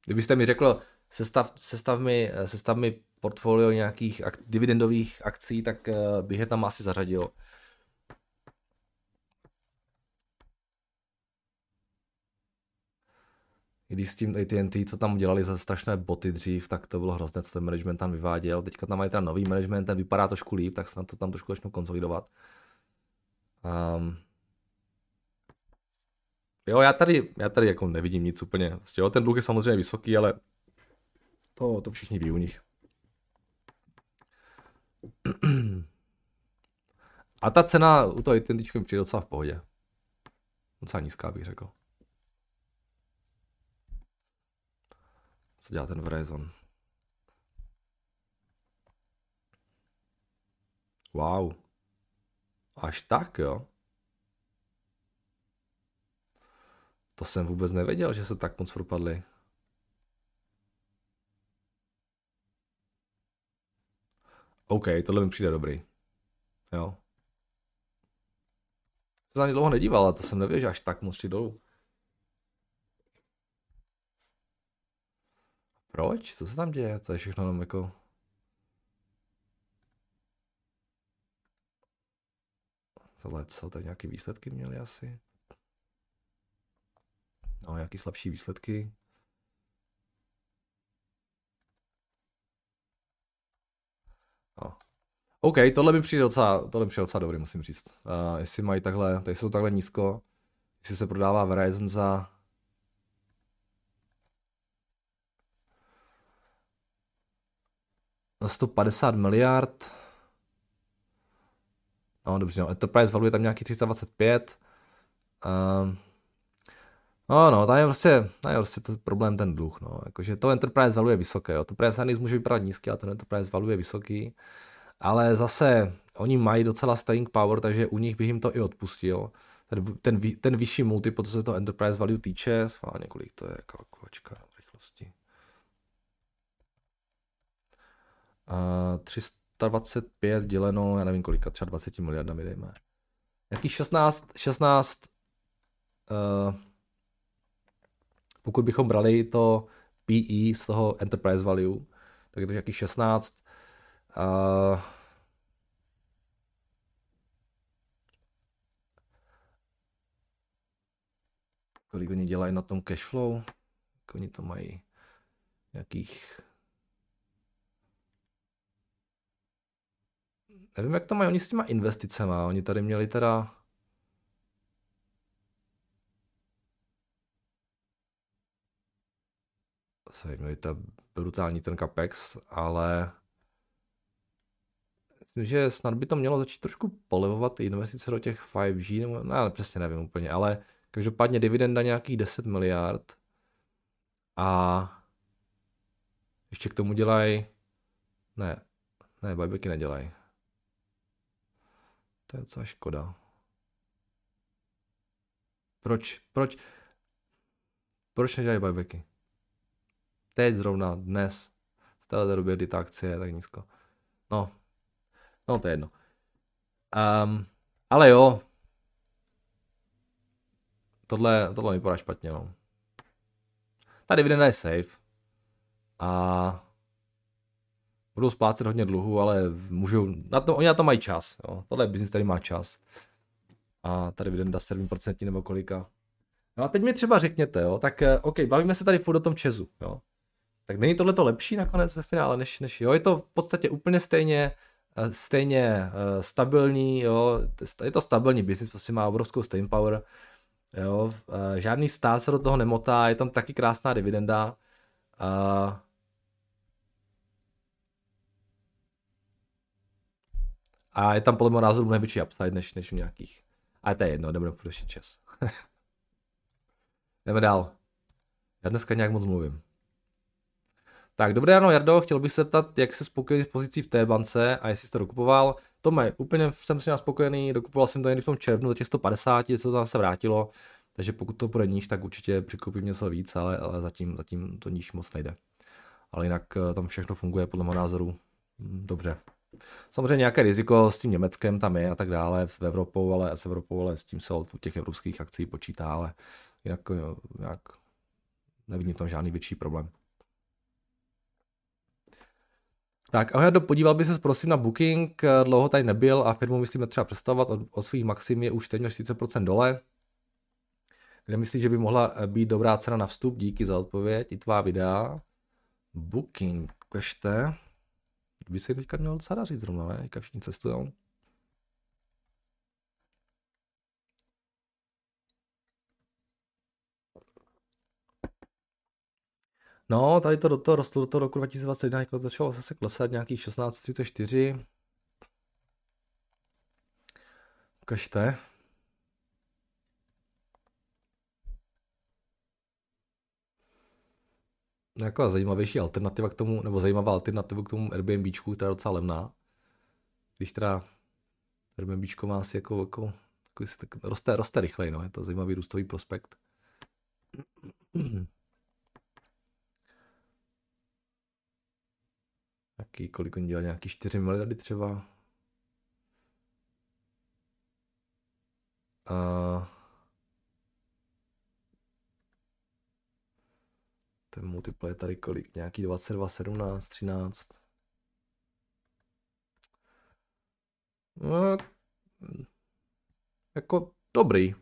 Kdybyste mi řekl, sestav, sestav, mi, eh, sestav mi portfolio nějakých ak- dividendových akcí, tak eh, bych je tam asi zařadil. Když s tím AT&T, co tam udělali za strašné boty dřív, tak to bylo hrozné, co ten management tam vyváděl. Teďka tam mají teda nový management, ten vypadá trošku líp, tak se na to tam trošku začnou konsolidovat. Um, jo, já tady, já tady jako nevidím nic úplně. Vlastně, jo, ten dluh je samozřejmě vysoký, ale to, to všichni ví u nich. A ta cena u toho AT&T přijde docela v pohodě. Docela nízká bych řekl. Co dělá ten Verizon? Wow. Až tak, jo? To jsem vůbec nevěděl, že se tak moc propadli. OK, tohle mi přijde dobrý. Jo. Se za ně dlouho nedíval, ale to jsem nevěděl, že až tak moc dolů. Proč? Co se tam děje? To je všechno jenom jako... Tohle co? Tak nějaké výsledky měly asi? No, nějaký slabší výsledky. No. OK, tohle mi přijde docela, tohle mi přijde docela dobrý, musím říct. Uh, jestli mají takhle, tady jsou takhle nízko, jestli se prodává Verizon za 150 miliard. No dobře, no, Enterprise value je tam nějaký 325. Um, no, no, tam je prostě, tam je prostě problém ten dluh, no. Jakože to Enterprise value je vysoké, jo. To earnings může vypadat nízký, ale ten Enterprise value je vysoký. Ale zase, oni mají docela staying power, takže u nich bych jim to i odpustil. Ten, ten, ten vyšší multiple, co se to Enterprise value týče, schválně kolik to je kalkulačka rychlosti. 325 děleno, já nevím kolika, třeba 20 miliardami dejme. Jaký 16, 16 uh, pokud bychom brali to PE z toho enterprise value, tak je to jaký 16. Uh, kolik oni dělají na tom cashflow? Jak oni to mají? Jakých nevím, jak to mají oni s těma investicema. Oni tady měli teda se měli ta brutální ten capex, ale myslím, že snad by to mělo začít trošku polevovat ty investice do těch 5G, nebo, no, přesně nevím úplně, ale každopádně dividenda nějakých 10 miliard a ještě k tomu dělají, ne, ne, buybacky nedělají. To je docela škoda. Proč, proč, proč nedělají buybacky? Teď zrovna, dnes, v této době, kdy ta akcie je tak nízko. No, no to je jedno. Um, ale jo, tohle, tohle vypadá špatně, no. Ta dividenda je safe. A budou splácet hodně dluhu, ale můžou, na to, oni na to mají čas. Jo. Tohle je biznis, který má čas. A ta dividenda 7% nebo kolika. No a teď mi třeba řekněte, jo, tak eh, OK, bavíme se tady furt o tom Česu, jo. Tak není tohle to lepší nakonec ve finále, než, než jo, je to v podstatě úplně stejně, eh, stejně uh, stabilní, jo, je to stabilní biznis, prostě má obrovskou staying power, jo, žádný stát se do toho nemotá, je tam taky krásná dividenda, uh, a je tam podle mého názoru největší upside než, než v nějakých. A to je jedno, jdeme do čas. jdeme dál. Já dneska nějak moc mluvím. Tak, dobré ráno, Jardo, chtěl bych se ptat, jak se spokojený s pozicí v té bance a jestli jste dokupoval. Tome, úplně jsem s ním spokojený, dokupoval jsem to jen v tom červnu za těch 150, co to se vrátilo, takže pokud to bude níž, tak určitě přikoupím něco víc, ale, ale zatím, zatím to níž moc nejde. Ale jinak eh, tam všechno funguje podle mého názoru hm, dobře. Samozřejmě nějaké riziko s tím Německem tam je a tak dále, v Evropou, ale s Evropou, ale s tím se u těch evropských akcí počítá, ale jinak nějak nevidím tam žádný větší problém. Tak ahoj, podíval by se prosím na Booking, dlouho tady nebyl a firmu myslíme třeba představovat od, od svých maxim je už téměř 40% dole. Kde myslíš, že by mohla být dobrá cena na vstup? Díky za odpověď i tvá videa. Booking, ukažte. By se teďka měl docela dařit zrovna, ne? Jak všichni cestují. No, tady to do toho rostlo do toho roku 2021, jako začalo zase klesat nějakých 16,34. Ukažte. Jako zajímavější alternativa k tomu, nebo zajímavá alternativa k tomu Airbnb, která je docela levná. Když teda Airbnb má asi jako, jako, jako tak roste, roste rychleji, no, je to zajímavý růstový prospekt. Jaký, kolik oni dělají, nějaký 4 miliardy třeba. Uh, ten multiple je tady kolik? Nějaký 22, 17, 13. No, jako dobrý.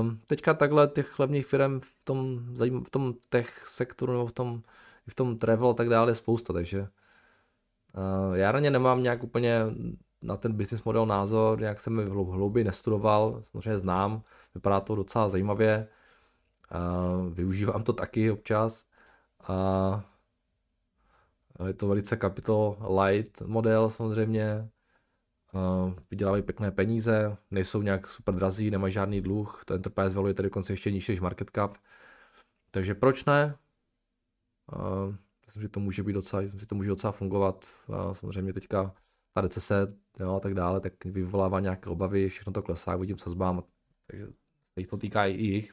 Um, teďka takhle těch levných firm v tom, v tom tech sektoru nebo v tom, v tom travel a tak dále je spousta, takže uh, já na nemám nějak úplně na ten business model názor, nějak jsem mi hlouběji nestudoval, samozřejmě znám, vypadá to docela zajímavě, uh, využívám to taky občas a je to velice capital light model samozřejmě, vydělávají pěkné peníze, nejsou nějak super drazí, nemají žádný dluh, to enterprise value je tady dokonce ještě nižší než market cap, takže proč ne? Myslím, že to může být docela, že to může docela fungovat. A samozřejmě teďka ta recese jo, a tak dále, tak vyvolává nějaké obavy, všechno to klesá, vidím sazbám, takže se jich to týká i jich.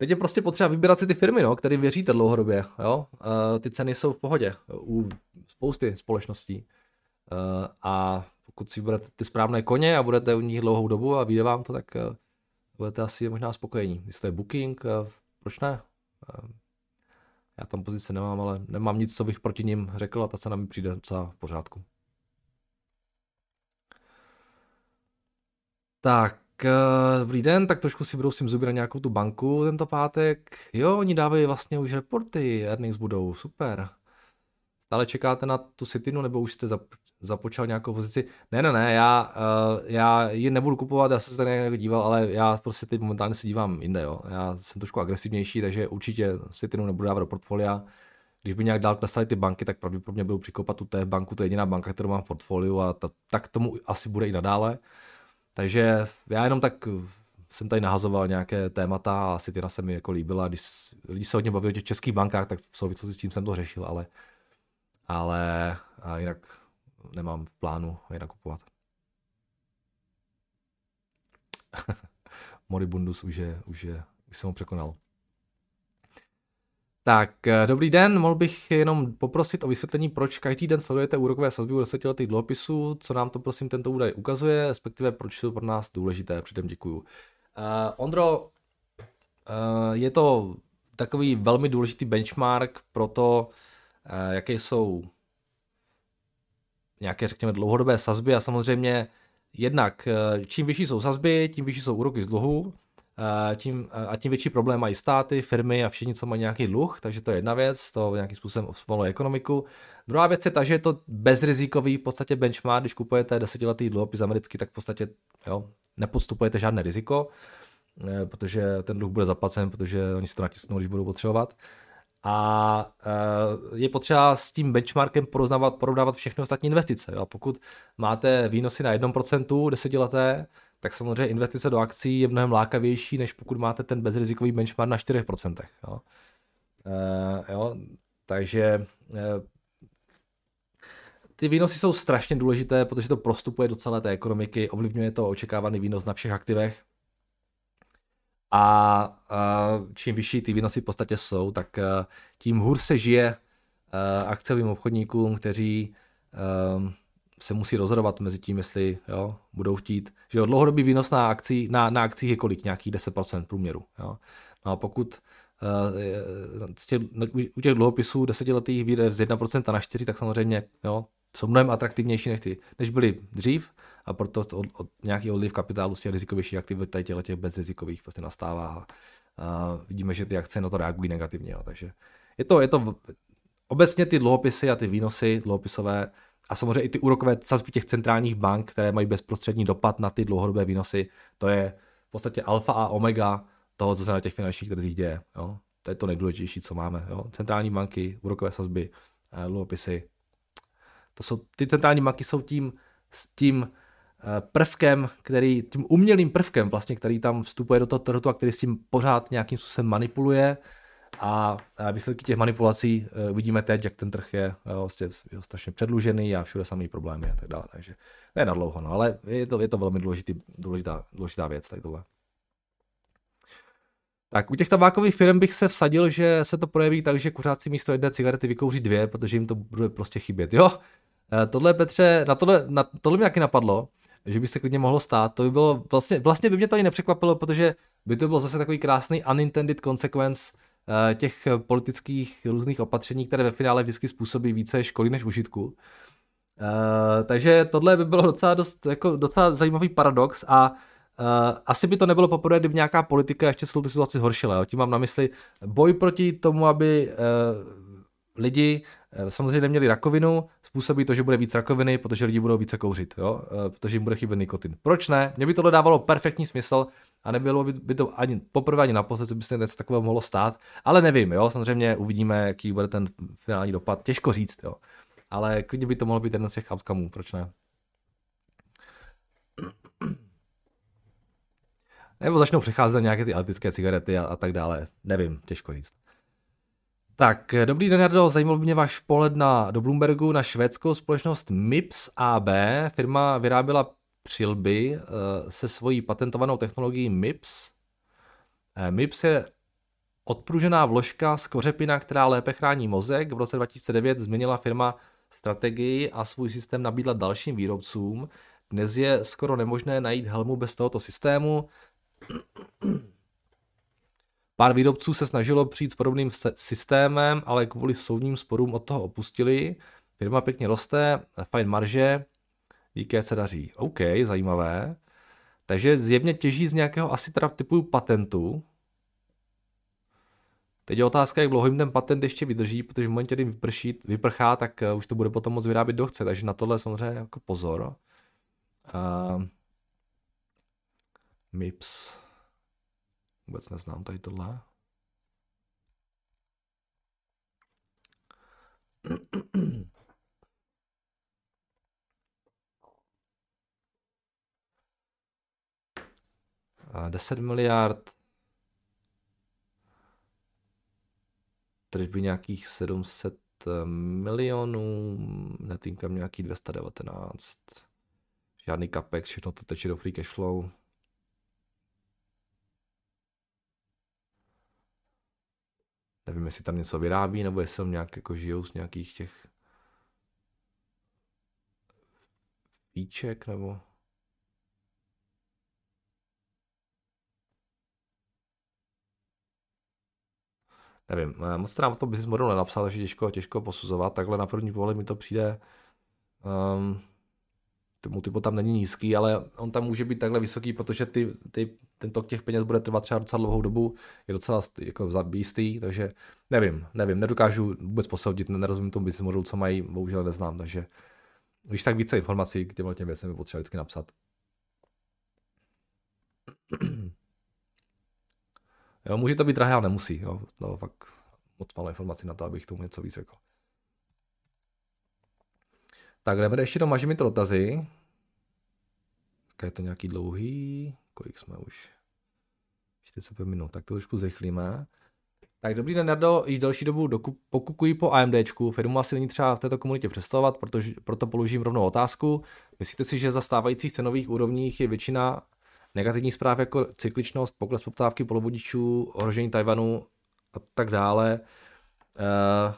Teď je prostě potřeba vybírat si ty firmy, no, kterým věříte dlouhodobě. Jo? Uh, ty ceny jsou v pohodě u spousty společností. Uh, a pokud si budete ty správné koně a budete u nich dlouhou dobu a vyjde vám to, tak uh, budete asi možná spokojení. Jestli to je booking, proč ne? Já tam pozice nemám, ale nemám nic, co bych proti ním řekl a ta cena mi přijde docela v pořádku. Tak, dobrý den, tak trošku si brousím zuby na nějakou tu banku tento pátek. Jo, oni dávají vlastně už reporty, earnings budou, super. Stále čekáte na tu Citinu, nebo už jste započal nějakou pozici? Ne, ne, ne, já, uh, já ji nebudu kupovat, já jsem se tady nějak díval, ale já prostě teď momentálně se dívám jinde, jo. Já jsem trošku agresivnější, takže určitě Citinu nebudu dávat do portfolia. Když by nějak dál klesaly ty banky, tak pravděpodobně budu přikopat tu té banku, to je jediná banka, kterou mám v portfoliu a ta, tak tomu asi bude i nadále. Takže já jenom tak jsem tady nahazoval nějaké témata a Citina se mi jako líbila. Když lidi se hodně bavili o těch českých bankách, tak v souvislosti s tím jsem to řešil, ale, ale a jinak nemám v plánu je nakupovat. Moribundus už je, už je, už jsem ho překonal. Tak, eh, dobrý den, mohl bych jenom poprosit o vysvětlení, proč každý den sledujete úrokové sazby u desetiletých dluhopisů, co nám to prosím tento údaj ukazuje, respektive proč jsou pro nás důležité, předem děkuju. Uh, Ondro, uh, je to takový velmi důležitý benchmark pro to, uh, jaké jsou nějaké, řekněme, dlouhodobé sazby a samozřejmě jednak čím vyšší jsou sazby, tím vyšší jsou úroky z dluhu, tím, a tím větší problém mají státy, firmy a všichni, co mají nějaký dluh, takže to je jedna věc, to nějakým způsobem zpomaluje ekonomiku. Druhá věc je ta, že je to bezrizikový v podstatě benchmark, když kupujete desetiletý dluhopis americký, tak v podstatě jo, nepodstupujete žádné riziko, eh, protože ten dluh bude zaplacen, protože oni si to natisnou, když budou potřebovat. A eh, je potřeba s tím benchmarkem porovnávat, porovnávat všechny ostatní investice. Jo. Pokud máte výnosy na 1% desetileté, tak samozřejmě investice do akcí je mnohem lákavější, než pokud máte ten bezrizikový benchmark na 4%. Jo. E, jo, takže e, ty výnosy jsou strašně důležité, protože to prostupuje do celé té ekonomiky, ovlivňuje to očekávaný výnos na všech aktivech. A, a čím vyšší ty výnosy v podstatě jsou, tak e, tím hůř se žije akciovým obchodníkům, kteří se musí rozhodovat mezi tím, jestli jo, budou chtít, že jo, dlouhodobý výnos na, akcí, na, na akcích je kolik? Nějakých 10% průměru. Jo. No a pokud uh, u těch dluhopisů desetiletých vyjde z 1% na 4, tak samozřejmě jo, jsou mnohem atraktivnější než, ty, než byly dřív a proto od, od nějaký odliv kapitálu z těch rizikovějších aktivit tady těch bezrizikových prostě nastává a, a vidíme, že ty akce na to reagují negativně. Jo. Takže je to, je to obecně ty dluhopisy a ty výnosy dluhopisové a samozřejmě i ty úrokové sazby těch centrálních bank, které mají bezprostřední dopad na ty dlouhodobé výnosy, to je v podstatě alfa a omega toho, co se na těch finančních trzích děje. Jo? To je to nejdůležitější, co máme. Jo? Centrální banky, úrokové sazby, eh, dluhopisy. To jsou, ty centrální banky jsou tím, tím eh, prvkem, který, tím umělým prvkem vlastně, který tam vstupuje do toho trhu a který s tím pořád nějakým způsobem manipuluje a výsledky těch manipulací uh, vidíme teď, jak ten trh je vlastně je strašně předlužený a všude samý problémy a tak dále. Takže je na dlouho, no, ale je to, je to velmi důležitý, důležitá, důležitá věc tady tohle. Tak u těch tabákových firm bych se vsadil, že se to projeví tak, že kuřáci místo jedné cigarety vykouří dvě, protože jim to bude prostě chybět. Jo, eh, tohle Petře, na tohle, na, tohle mě taky napadlo, že by se klidně mohlo stát. To by bylo, vlastně, vlastně by mě to ani nepřekvapilo, protože by to byl zase takový krásný unintended consequence Eh, těch politických různých opatření, které ve finále vždycky způsobí více škody než užitku. Uh, takže tohle by bylo docela, dost, jako docela zajímavý paradox a uh, asi by to nebylo poprvé, kdyby nějaká politika ještě celou tu situaci zhoršila. Jo. Tím mám na mysli boj proti tomu, aby lidi Eh, samozřejmě neměli rakovinu, způsobí to, že bude víc rakoviny, protože lidi budou více kouřit, jo? Eh, protože jim bude chybět nikotin. Proč ne? Mně by tohle dávalo perfektní smysl a nebylo by to ani poprvé, ani naposled, co by se něco takového mohlo stát, ale nevím, jo? samozřejmě uvidíme, jaký bude ten finální dopad, těžko říct, jo? ale klidně by to mohlo být jeden z těch outcomeů, proč ne? Nebo začnou přecházet nějaké ty elektrické cigarety a, a tak dále. Nevím, těžko říct. Tak, dobrý den, Jardo, zajímal by mě váš pohled na, do Bloombergu na švédskou společnost MIPS AB. Firma vyráběla přilby uh, se svojí patentovanou technologií MIPS. Uh, MIPS je odpružená vložka z kořepina, která lépe chrání mozek. V roce 2009 změnila firma strategii a svůj systém nabídla dalším výrobcům. Dnes je skoro nemožné najít helmu bez tohoto systému. Pár výrobců se snažilo přijít s podobným systémem, ale kvůli soudním sporům od toho opustili. Firma pěkně roste, fajn marže, díky se daří. OK, zajímavé. Takže zjevně těží z nějakého asi teda typu patentu. Teď je otázka, jak dlouho jim ten patent ještě vydrží, protože v momentě, kdy vyprší, vyprchá, tak uh, už to bude potom moc vyrábět, kdo chce. Takže na tohle samozřejmě jako pozor. Uh, MIPS. Vůbec neznám tady tohle. A 10 miliard tržby nějakých 700 milionů, netýkám nějaký 219, žádný capex, všechno to teče do free cash flow. Nevím, jestli tam něco vyrábí, nebo jestli tam nějak jako žijou z nějakých těch píček, nebo nevím, eh, moc nám to business model nenapsal, takže těžko, těžko posuzovat, takhle na první pohled mi to přijde, um, ten multiple tam není nízký, ale on tam může být takhle vysoký, protože ty, ty, ten tok těch peněz bude trvat třeba docela dlouhou dobu, je docela jako zabístý, takže nevím, nevím, nedokážu vůbec posoudit, nerozumím tomu business modelu, co mají, bohužel neznám, takže když tak více informací k těmhle těm věcem by potřeba vždycky napsat. Jo, může to být drahé, ale nemusí. Jo. No, fakt moc málo informací na to, abych tomu něco víc řekl. Tak jdeme ještě do mažimi dotazy. Tak je to nějaký dlouhý. Kolik jsme už? 45 minut, tak to trošku zrychlíme. Tak dobrý den, Nardo, již další dobu doku, pokukuji po AMDčku. Firmu asi není třeba v této komunitě představovat, protože, proto položím rovnou otázku. Myslíte si, že za stávajících cenových úrovních je většina negativních zpráv jako cykličnost, pokles poptávky polovodičů, ohrožení Tajvanu a tak dále. Uh,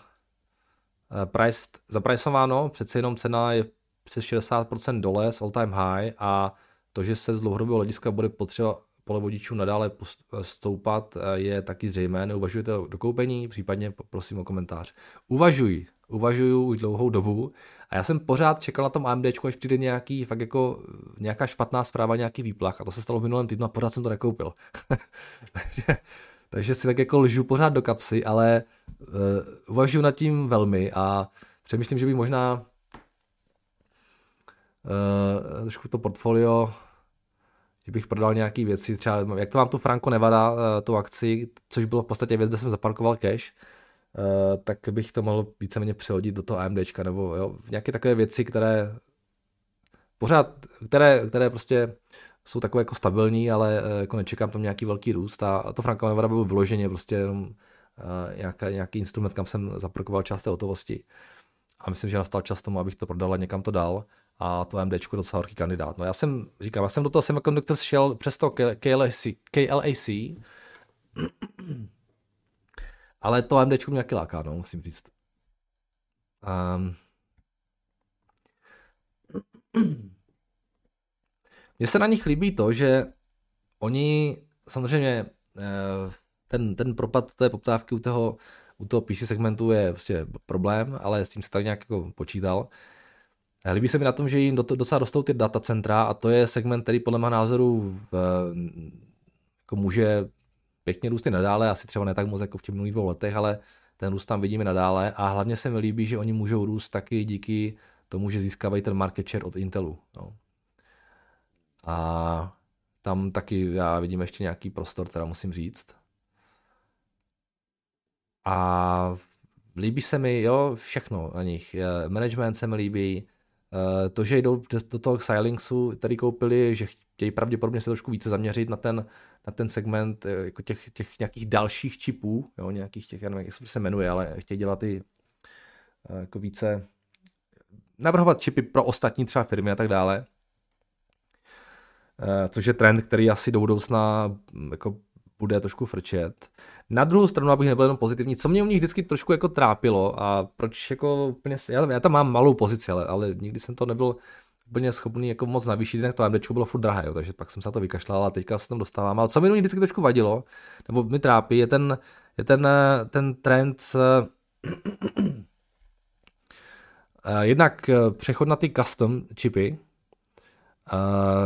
price, zapricováno, přece jenom cena je přes 60% dole z all time high a to, že se z dlouhodobého hlediska bude potřeba polevodičů nadále stoupat, eh, je taky zřejmé. Neuvažujete o dokoupení? Případně prosím o komentář. Uvažuji, uvažuju už dlouhou dobu a já jsem pořád čekal na tom AMD, až přijde nějaký, fakt jako nějaká špatná zpráva, nějaký výplach a to se stalo v minulém týdnu a pořád jsem to nekoupil. takže si tak jako lžu pořád do kapsy, ale uh, uvažuji nad tím velmi a přemýšlím, že bych možná uh, trošku to portfolio že bych prodal nějaké věci, třeba jak to mám tu Franco Nevada, uh, tu akci, což bylo v podstatě věc, kde jsem zaparkoval cash, uh, tak bych to mohl víceméně přehodit do toho AMDčka, nebo jo, nějaké takové věci, které pořád, které, které prostě jsou takové jako stabilní, ale uh, jako nečekám tam nějaký velký růst a, to Franco Nevada byl vyloženě prostě jenom uh, nějaká, nějaký instrument, kam jsem zaparkoval část té hotovosti. A myslím, že nastal čas tomu, abych to prodal a někam to dal a to MD je docela horký kandidát. No já jsem, říkám, já jsem do toho semiconductor šel přes to KLAC, KLAC ale to MD mě nějaký láká, no, musím říct. Um, mně se na nich líbí to, že oni samozřejmě eh, ten, ten propad té poptávky u toho, u toho PC segmentu je prostě problém, ale s tím se tak nějak jako počítal. Líbí se mi na tom, že jim docela dostou ty datacentra a to je segment, který podle mého názoru jako může pěkně růst i nadále, asi třeba ne tak moc jako v těch minulých dvou letech, ale ten růst tam vidíme nadále a hlavně se mi líbí, že oni můžou růst taky díky tomu, že získávají ten market share od Intelu. No. A tam taky já vidím ještě nějaký prostor, teda musím říct. A líbí se mi, jo, všechno na nich. Management se mi líbí, Eh, to, že jdou do toho Xilinxu, tady koupili, že chtějí pravděpodobně se trošku více zaměřit na ten, na ten segment eh, jako těch, těch nějakých dalších čipů, jo, nějakých těch, já nevím, jak se jmenuje, ale chtějí dělat ty eh, jako více navrhovat čipy pro ostatní třeba firmy a tak dále. Což je trend, který asi do budoucna hm, jako bude trošku frčet. Na druhou stranu, abych nebyl jenom pozitivní, co mě u nich vždycky trošku jako trápilo a proč jako úplně, já, já tam mám malou pozici, ale, ale nikdy jsem to nebyl úplně schopný jako moc navýšit, jinak to AMD bylo furt drahé, jo, takže pak jsem se na to vykašlal a teďka se tam dostávám. Ale co mi vždycky trošku vadilo, nebo mi trápí, je ten, je ten, ten trend s, jednak přechod na ty custom čipy,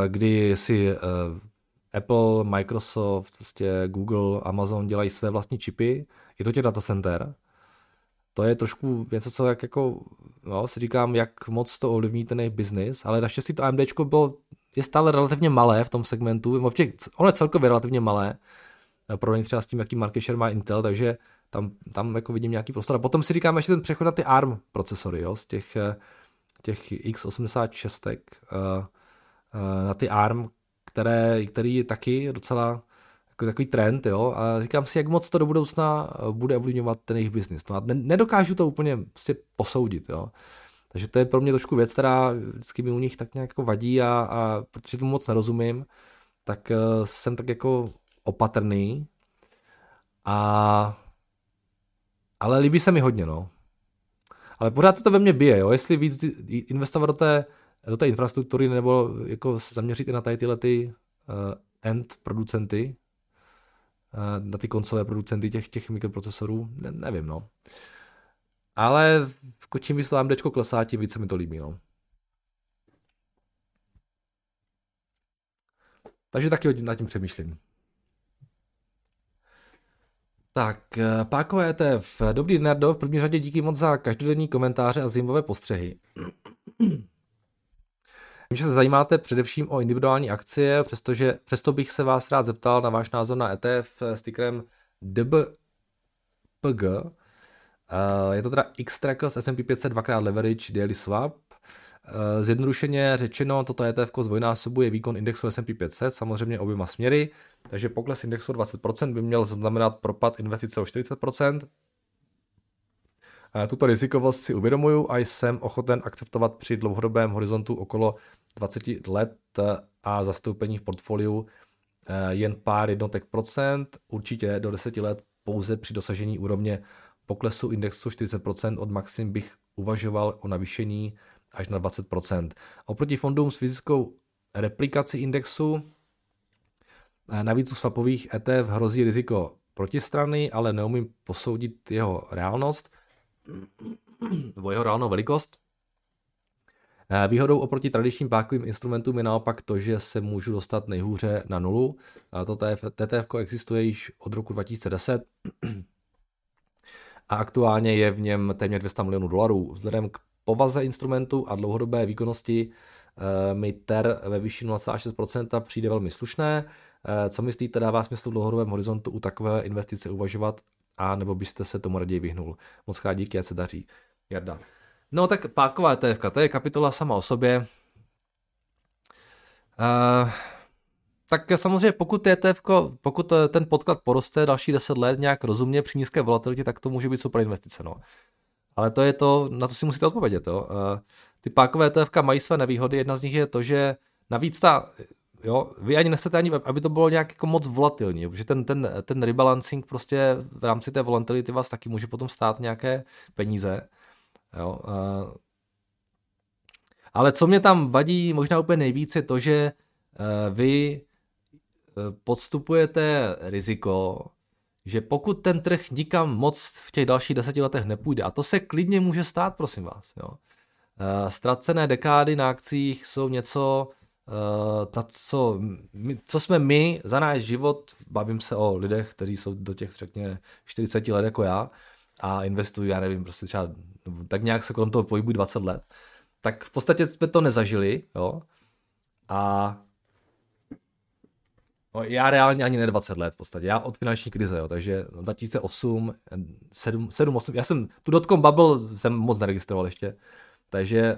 kdy si Apple, Microsoft, prostě Google, Amazon dělají své vlastní čipy, je to těch data center. To je trošku něco, co jak jako, no, si říkám, jak moc to ovlivní ten jejich business, ale naštěstí to AMD bylo, je stále relativně malé v tom segmentu, ono je celkově relativně malé, porovnaní třeba s tím, jaký market share má Intel, takže tam, tam jako vidím nějaký prostor. A potom si říkám ještě ten přechod na ty ARM procesory, jo, z těch, těch x86 uh, uh, na ty ARM, které, který je taky docela jako takový trend, jo, a říkám si, jak moc to do budoucna eh, bude ovlivňovat ten jejich biznis. No a nedokážu to úplně prostě posoudit, jo. Takže to je pro mě trošku věc, která vždycky mi u nich tak nějak jako vadí a, a protože tomu moc nerozumím, tak uh, jsem tak jako opatrný a ale líbí se mi hodně, no. Ale pořád to ve mně bije, jo. Jestli víc investovat do té, do té infrastruktury nebo jako se zaměřit i na tady tyhle ty uh, end producenty, uh, na ty koncové producenty těch, těch mikroprocesorů, ne, nevím, no. Ale čím víc to AMDčko klesá, tím více mi to líbí, no. Takže taky nad tím přemýšlím. Tak, eh, Pákové ETF. Dobrý den, v první řadě díky moc za každodenní komentáře a zajímavé postřehy. Vím, že se zajímáte především o individuální akcie, přestože, přesto bych se vás rád zeptal na váš názor na ETF s tickerem DBPG. Eh, je to teda X-Tracker s S&P 500 dvakrát leverage daily swap. Eh, zjednodušeně řečeno, toto ETF zdvojnásobuje výkon indexu S&P 500, samozřejmě oběma směry, takže pokles indexu 20% by měl znamenat propad investice o 40%. Eh, tuto rizikovost si uvědomuju a jsem ochoten akceptovat při dlouhodobém horizontu okolo 20 let a zastoupení v portfoliu eh, jen pár jednotek procent, určitě do 10 let pouze při dosažení úrovně poklesu indexu 40% od maxim bych uvažoval o navýšení až na 20%. Oproti fondům s fyzickou replikací indexu, eh, navíc u swapových ETF hrozí riziko protistrany, ale neumím posoudit jeho reálnost nebo jeho reálnou velikost. Eh, výhodou oproti tradičním pákovým instrumentům je naopak to, že se můžu dostat nejhůře na nulu. To TTF existuje již od roku 2010 a aktuálně je v něm téměř 200 milionů dolarů. Vzhledem k povaze instrumentu a dlouhodobé výkonnosti eh, mi TER ve výši 0,6% přijde velmi slušné. Eh, co myslíte, dává smysl v dlouhodobém horizontu u takové investice uvažovat a nebo byste se tomu raději vyhnul? Moc krát díky, ať se daří. Jarda. No tak páková ETF, to je kapitola sama o sobě. Uh, tak samozřejmě pokud ETF, pokud ten podklad poroste další 10 let nějak rozumně při nízké volatilitě, tak to může být super investice. No. Ale to je to, na to si musíte odpovědět. Jo. Eh, ty pákové ETF mají své nevýhody, jedna z nich je to, že navíc ta, jo, vy ani nechcete ani, aby to bylo nějak jako moc volatilní, protože ten, ten, ten rebalancing prostě v rámci té volatility vás taky může potom stát nějaké peníze. Jo. Eh, ale co mě tam vadí možná úplně nejvíc je to, že eh, vy podstupujete riziko, že pokud ten trh nikam moc v těch dalších deseti letech nepůjde, a to se klidně může stát, prosím vás, jo. Uh, ztracené dekády na akcích jsou něco, na co, my, co jsme my za náš život, bavím se o lidech, kteří jsou do těch, řekněme, 40 let jako já a investují, já nevím, prostě třeba, tak nějak se kolem toho pohybují 20 let, tak v podstatě jsme to nezažili, jo. A No, já reálně ani ne 20 let v podstatě, já od finanční krize, jo, takže 2008, 7, 7 8, já jsem tu dotcom bubble jsem moc neregistroval ještě, takže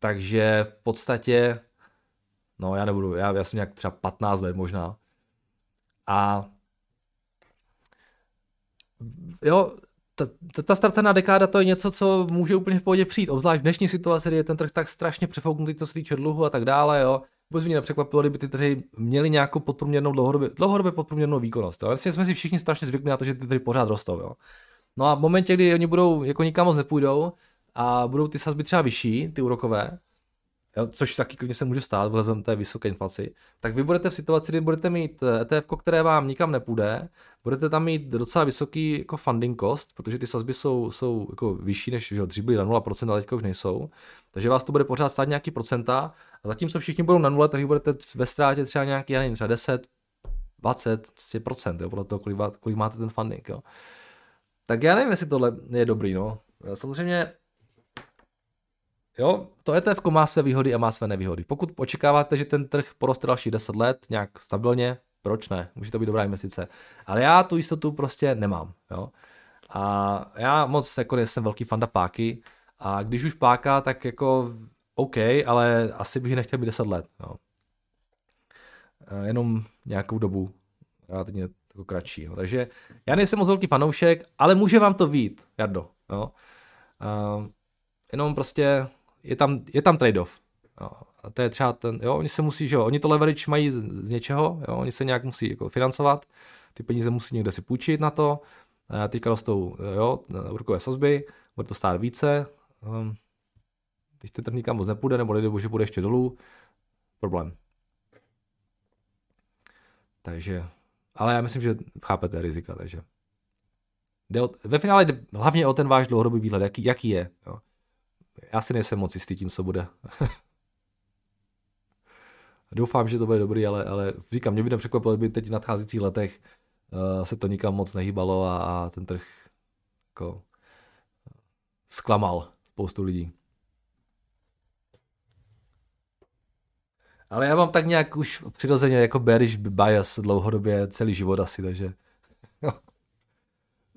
takže v podstatě, no já nebudu, já, já jsem nějak třeba 15 let možná a jo, ta, ta, ta ztracená dekáda to je něco, co může úplně v pohodě přijít, obzvlášť v dnešní situaci, kdy je ten trh tak strašně přefouknutý, co se týče dluhu a tak dále, jo. Vůbec mě nepřekvapilo, kdyby ty trhy měly nějakou podprůměrnou dlouhodobě, dlouhodobě podprůměrnou výkonnost. Jo. Vlastně jsme si všichni strašně zvykli na to, že ty trhy pořád rostou. Jo. No a v momentě, kdy oni budou, jako nikam moc nepůjdou a budou ty sazby třeba vyšší, ty úrokové, jo, což taky klidně se může stát vzhledem té vysoké inflaci, tak vy budete v situaci, kdy budete mít ETF, které vám nikam nepůjde, budete tam mít docela vysoký jako funding cost, protože ty sazby jsou, jsou jako vyšší, než že dřív byly na 0%, ale teďka už nejsou. Takže vás to bude pořád stát nějaký procenta a zatímco všichni budou na nule, tak vy budete ve ztrátě třeba nějaký, já nevím, třeba 10, 20, 20%, jo, podle toho, kolik, kolik máte ten funding. Jo. Tak já nevím, jestli tohle je dobrý, no. Samozřejmě Jo, to ETF má své výhody a má své nevýhody. Pokud očekáváte, že ten trh poroste další 10 let nějak stabilně, proč ne? Může to být dobrá investice. Ale já tu jistotu prostě nemám. Jo? A já moc jako nejsem velký fanda páky a když už páka, tak jako OK, ale asi bych nechtěl být 10 let. Jo? Jenom nějakou dobu, relativně jako kratší. Jo? Takže já nejsem moc velký fanoušek, ale může vám to vít, Jardo. Jo? Jenom prostě je tam, je tam trade-off. Jo. A to je třeba ten, jo, oni se musí, že jo, oni to leverage mají z, z něčeho, jo, oni se nějak musí jako financovat, ty peníze musí někde si půjčit na to, teďka rostou jo, úrokové sazby, bude to stát více, um, když ten trh nikam moc nepůjde, nebo nebo že bude ještě dolů, problém. Takže, ale já myslím, že chápete rizika, takže. Jde o, ve finále jde hlavně o ten váš dlouhodobý výhled, jaký, jaký je. Jo. Já si nejsem moc jistý tím, co bude. Doufám, že to bude dobrý, ale, ale říkám, mě by nepřekvapilo, kdyby teď v nadcházejících letech uh, se to nikam moc nehýbalo a, a ten trh jako zklamal spoustu lidí. Ale já mám tak nějak už přirozeně jako bearish bias dlouhodobě celý život asi, takže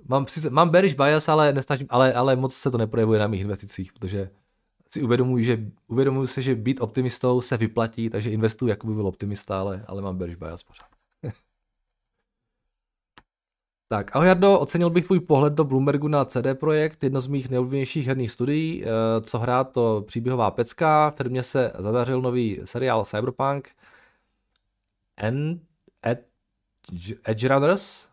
mám, mám bearish bias, ale, nesnažím, ale, ale moc se to neprojevuje na mých investicích, protože si uvědomuji, že uvědomuji se, že být optimistou se vyplatí, takže investuji, jako by byl optimista, ale, ale mám bearish bias pořád. tak, ahoj Jardo, ocenil bych tvůj pohled do Bloombergu na CD Projekt, jedno z mých nejoblíbenějších herních studií. Eh, co hrát, to příběhová pecka, firmě se zadařil nový seriál Cyberpunk, Ed, Edge Runners,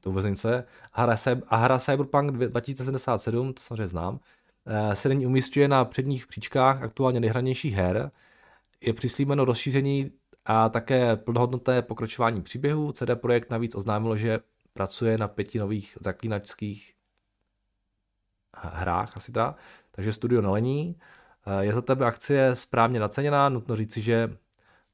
to vůbec něco je, a hra, Cyberpunk 2077, to samozřejmě znám, se nyní umístuje na předních příčkách aktuálně nejhranějších her. Je přislíbeno rozšíření a také plnohodnotné pokračování příběhu. CD Projekt navíc oznámilo, že pracuje na pěti nových zaklínačských hrách asi teda, takže studio nelení. Eh, je za tebe akcie správně naceněná, nutno říci, že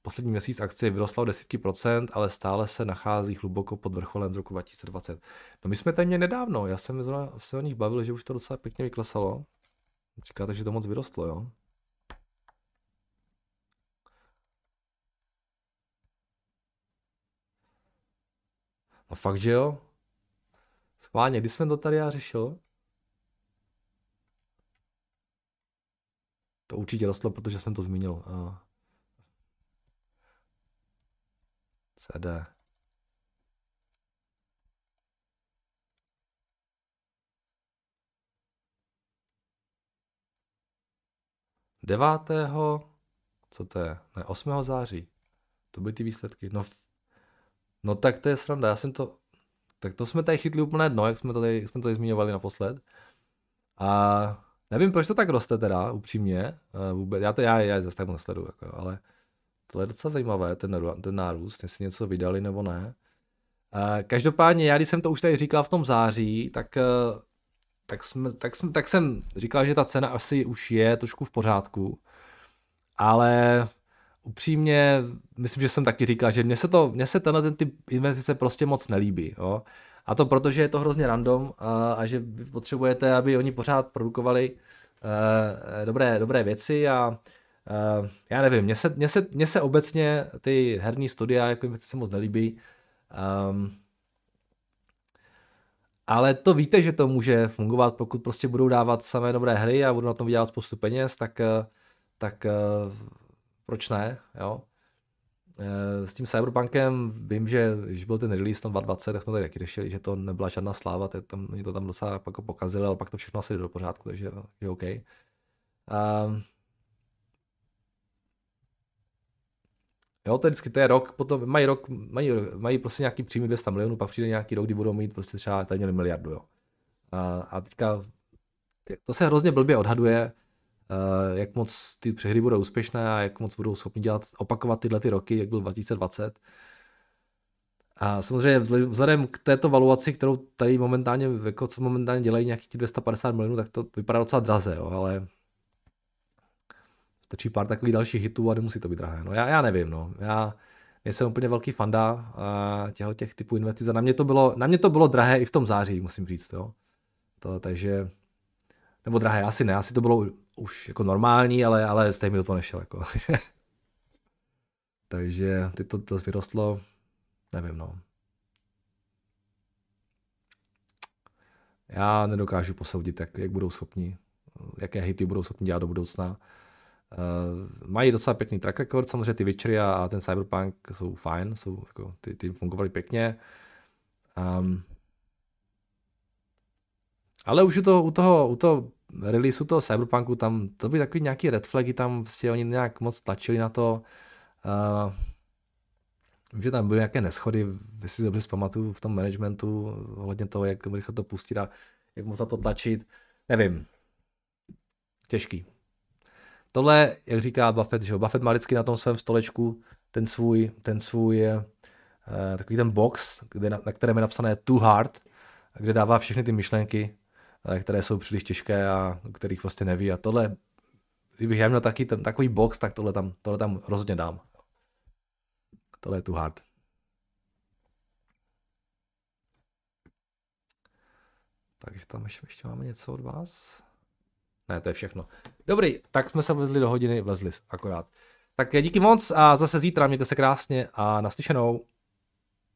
poslední měsíc akcie vyrostla o desítky procent, ale stále se nachází hluboko pod vrcholem z roku 2020. No my jsme tady měli nedávno, já jsem se o nich bavil, že už to docela pěkně vyklesalo. Říkáte, že to moc vyrostlo, jo? No fakt, že jo? Schválně, kdy jsem to tady já řešil? To určitě rostlo, protože jsem to zmínil. Uh, CD. Devátého, co to je? Ne, 8. září. To byly ty výsledky. No No tak to je sranda, já jsem to, tak to jsme tady chytli úplně dno, jak jsme to tady, jak jsme to tady zmiňovali naposled. A nevím, proč to tak roste teda, upřímně, eh, vůbec, já to já, já zase tak nesleduju, jako, ale tohle je docela zajímavé, ten, ten nárůst, jestli něco vydali nebo ne. A každopádně, já když jsem to už tady říkal v tom září, tak, eh, tak, jsme, tak, jsme, tak jsem říkal, že ta cena asi už je trošku v pořádku, ale upřímně, myslím, že jsem taky říkal, že mně se, to, mně se tenhle ten typ investice prostě moc nelíbí. Jo? A to proto, že je to hrozně random a, a že potřebujete, aby oni pořád produkovali uh, dobré, dobré věci a uh, já nevím, mně se, mně, se, mně se obecně ty herní studia jako investice moc nelíbí. Um, ale to víte, že to může fungovat, pokud prostě budou dávat samé dobré hry a budou na tom vydělat spoustu peněz, tak, tak proč ne, jo. Eh, s tím Cyberpunkem vím, že když byl ten release tam 2020, tak jsme tady taky řešili, že to nebyla žádná sláva, tak tam, mě to tam docela jako pokazili, ale pak to všechno asi jde do pořádku, takže je OK. Um, Jo, to je vždycky, to je rok, potom mají rok, mají, mají prostě nějaký příjmy 200 milionů, pak přijde nějaký rok, kdy budou mít prostě třeba tady měli miliardu, jo. A, a teďka, to se hrozně blbě odhaduje, Eh, jak moc ty přehry budou úspěšné a jak moc budou schopni dělat, opakovat tyhle ty roky, jak byl 2020. A samozřejmě vzhledem k této valuaci, kterou tady momentálně, jako co momentálně dělají nějakých 250 milionů, tak to vypadá docela draze, jo, ale stačí pár takových dalších hitů a nemusí to být drahé. No já, já nevím, no. Já nejsem úplně velký fanda těchto těch typů investic na mě to bylo, na mě to bylo drahé i v tom září, musím říct, jo. To, takže, nebo drahé, asi ne, asi to bylo už jako normální, ale, ale stejně mi do toho nešel. Jako. Takže ty to, to vyrostlo, nevím, no. Já nedokážu posoudit, jak, jak budou schopni, jaké hity budou schopni dělat do budoucna. Uh, mají docela pěkný track record, samozřejmě ty Witchery a, a ten Cyberpunk jsou fajn, jsou, jako, ty, ty fungovaly pěkně. Um, ale už u toho, u toho, u toho releaseu toho Cyberpunku, tam to by takový nějaký red flagy, tam prostě oni nějak moc tlačili na to. Uh, Vím, že tam byly nějaké neschody, jestli si dobře zpamatuju v tom managementu, ohledně toho, jak rychle to pustit a jak moc za to tlačit. Nevím. Těžký. Tohle, jak říká Buffett, že Buffett má vždycky na tom svém stolečku ten svůj, ten svůj uh, takový ten box, kde, na, na kterém je napsané too hard, kde dává všechny ty myšlenky, uh, které jsou příliš těžké a kterých prostě neví. A tohle, kdybych já měl taky ten, takový box, tak tohle tam, tohle tam rozhodně dám. Tohle je too hard. Tak tam ještě, ještě máme něco od vás. Ne, to je všechno. Dobrý, tak jsme se vlezli do hodiny, vlezli akorát. Tak díky moc a zase zítra mějte se krásně a naslyšenou.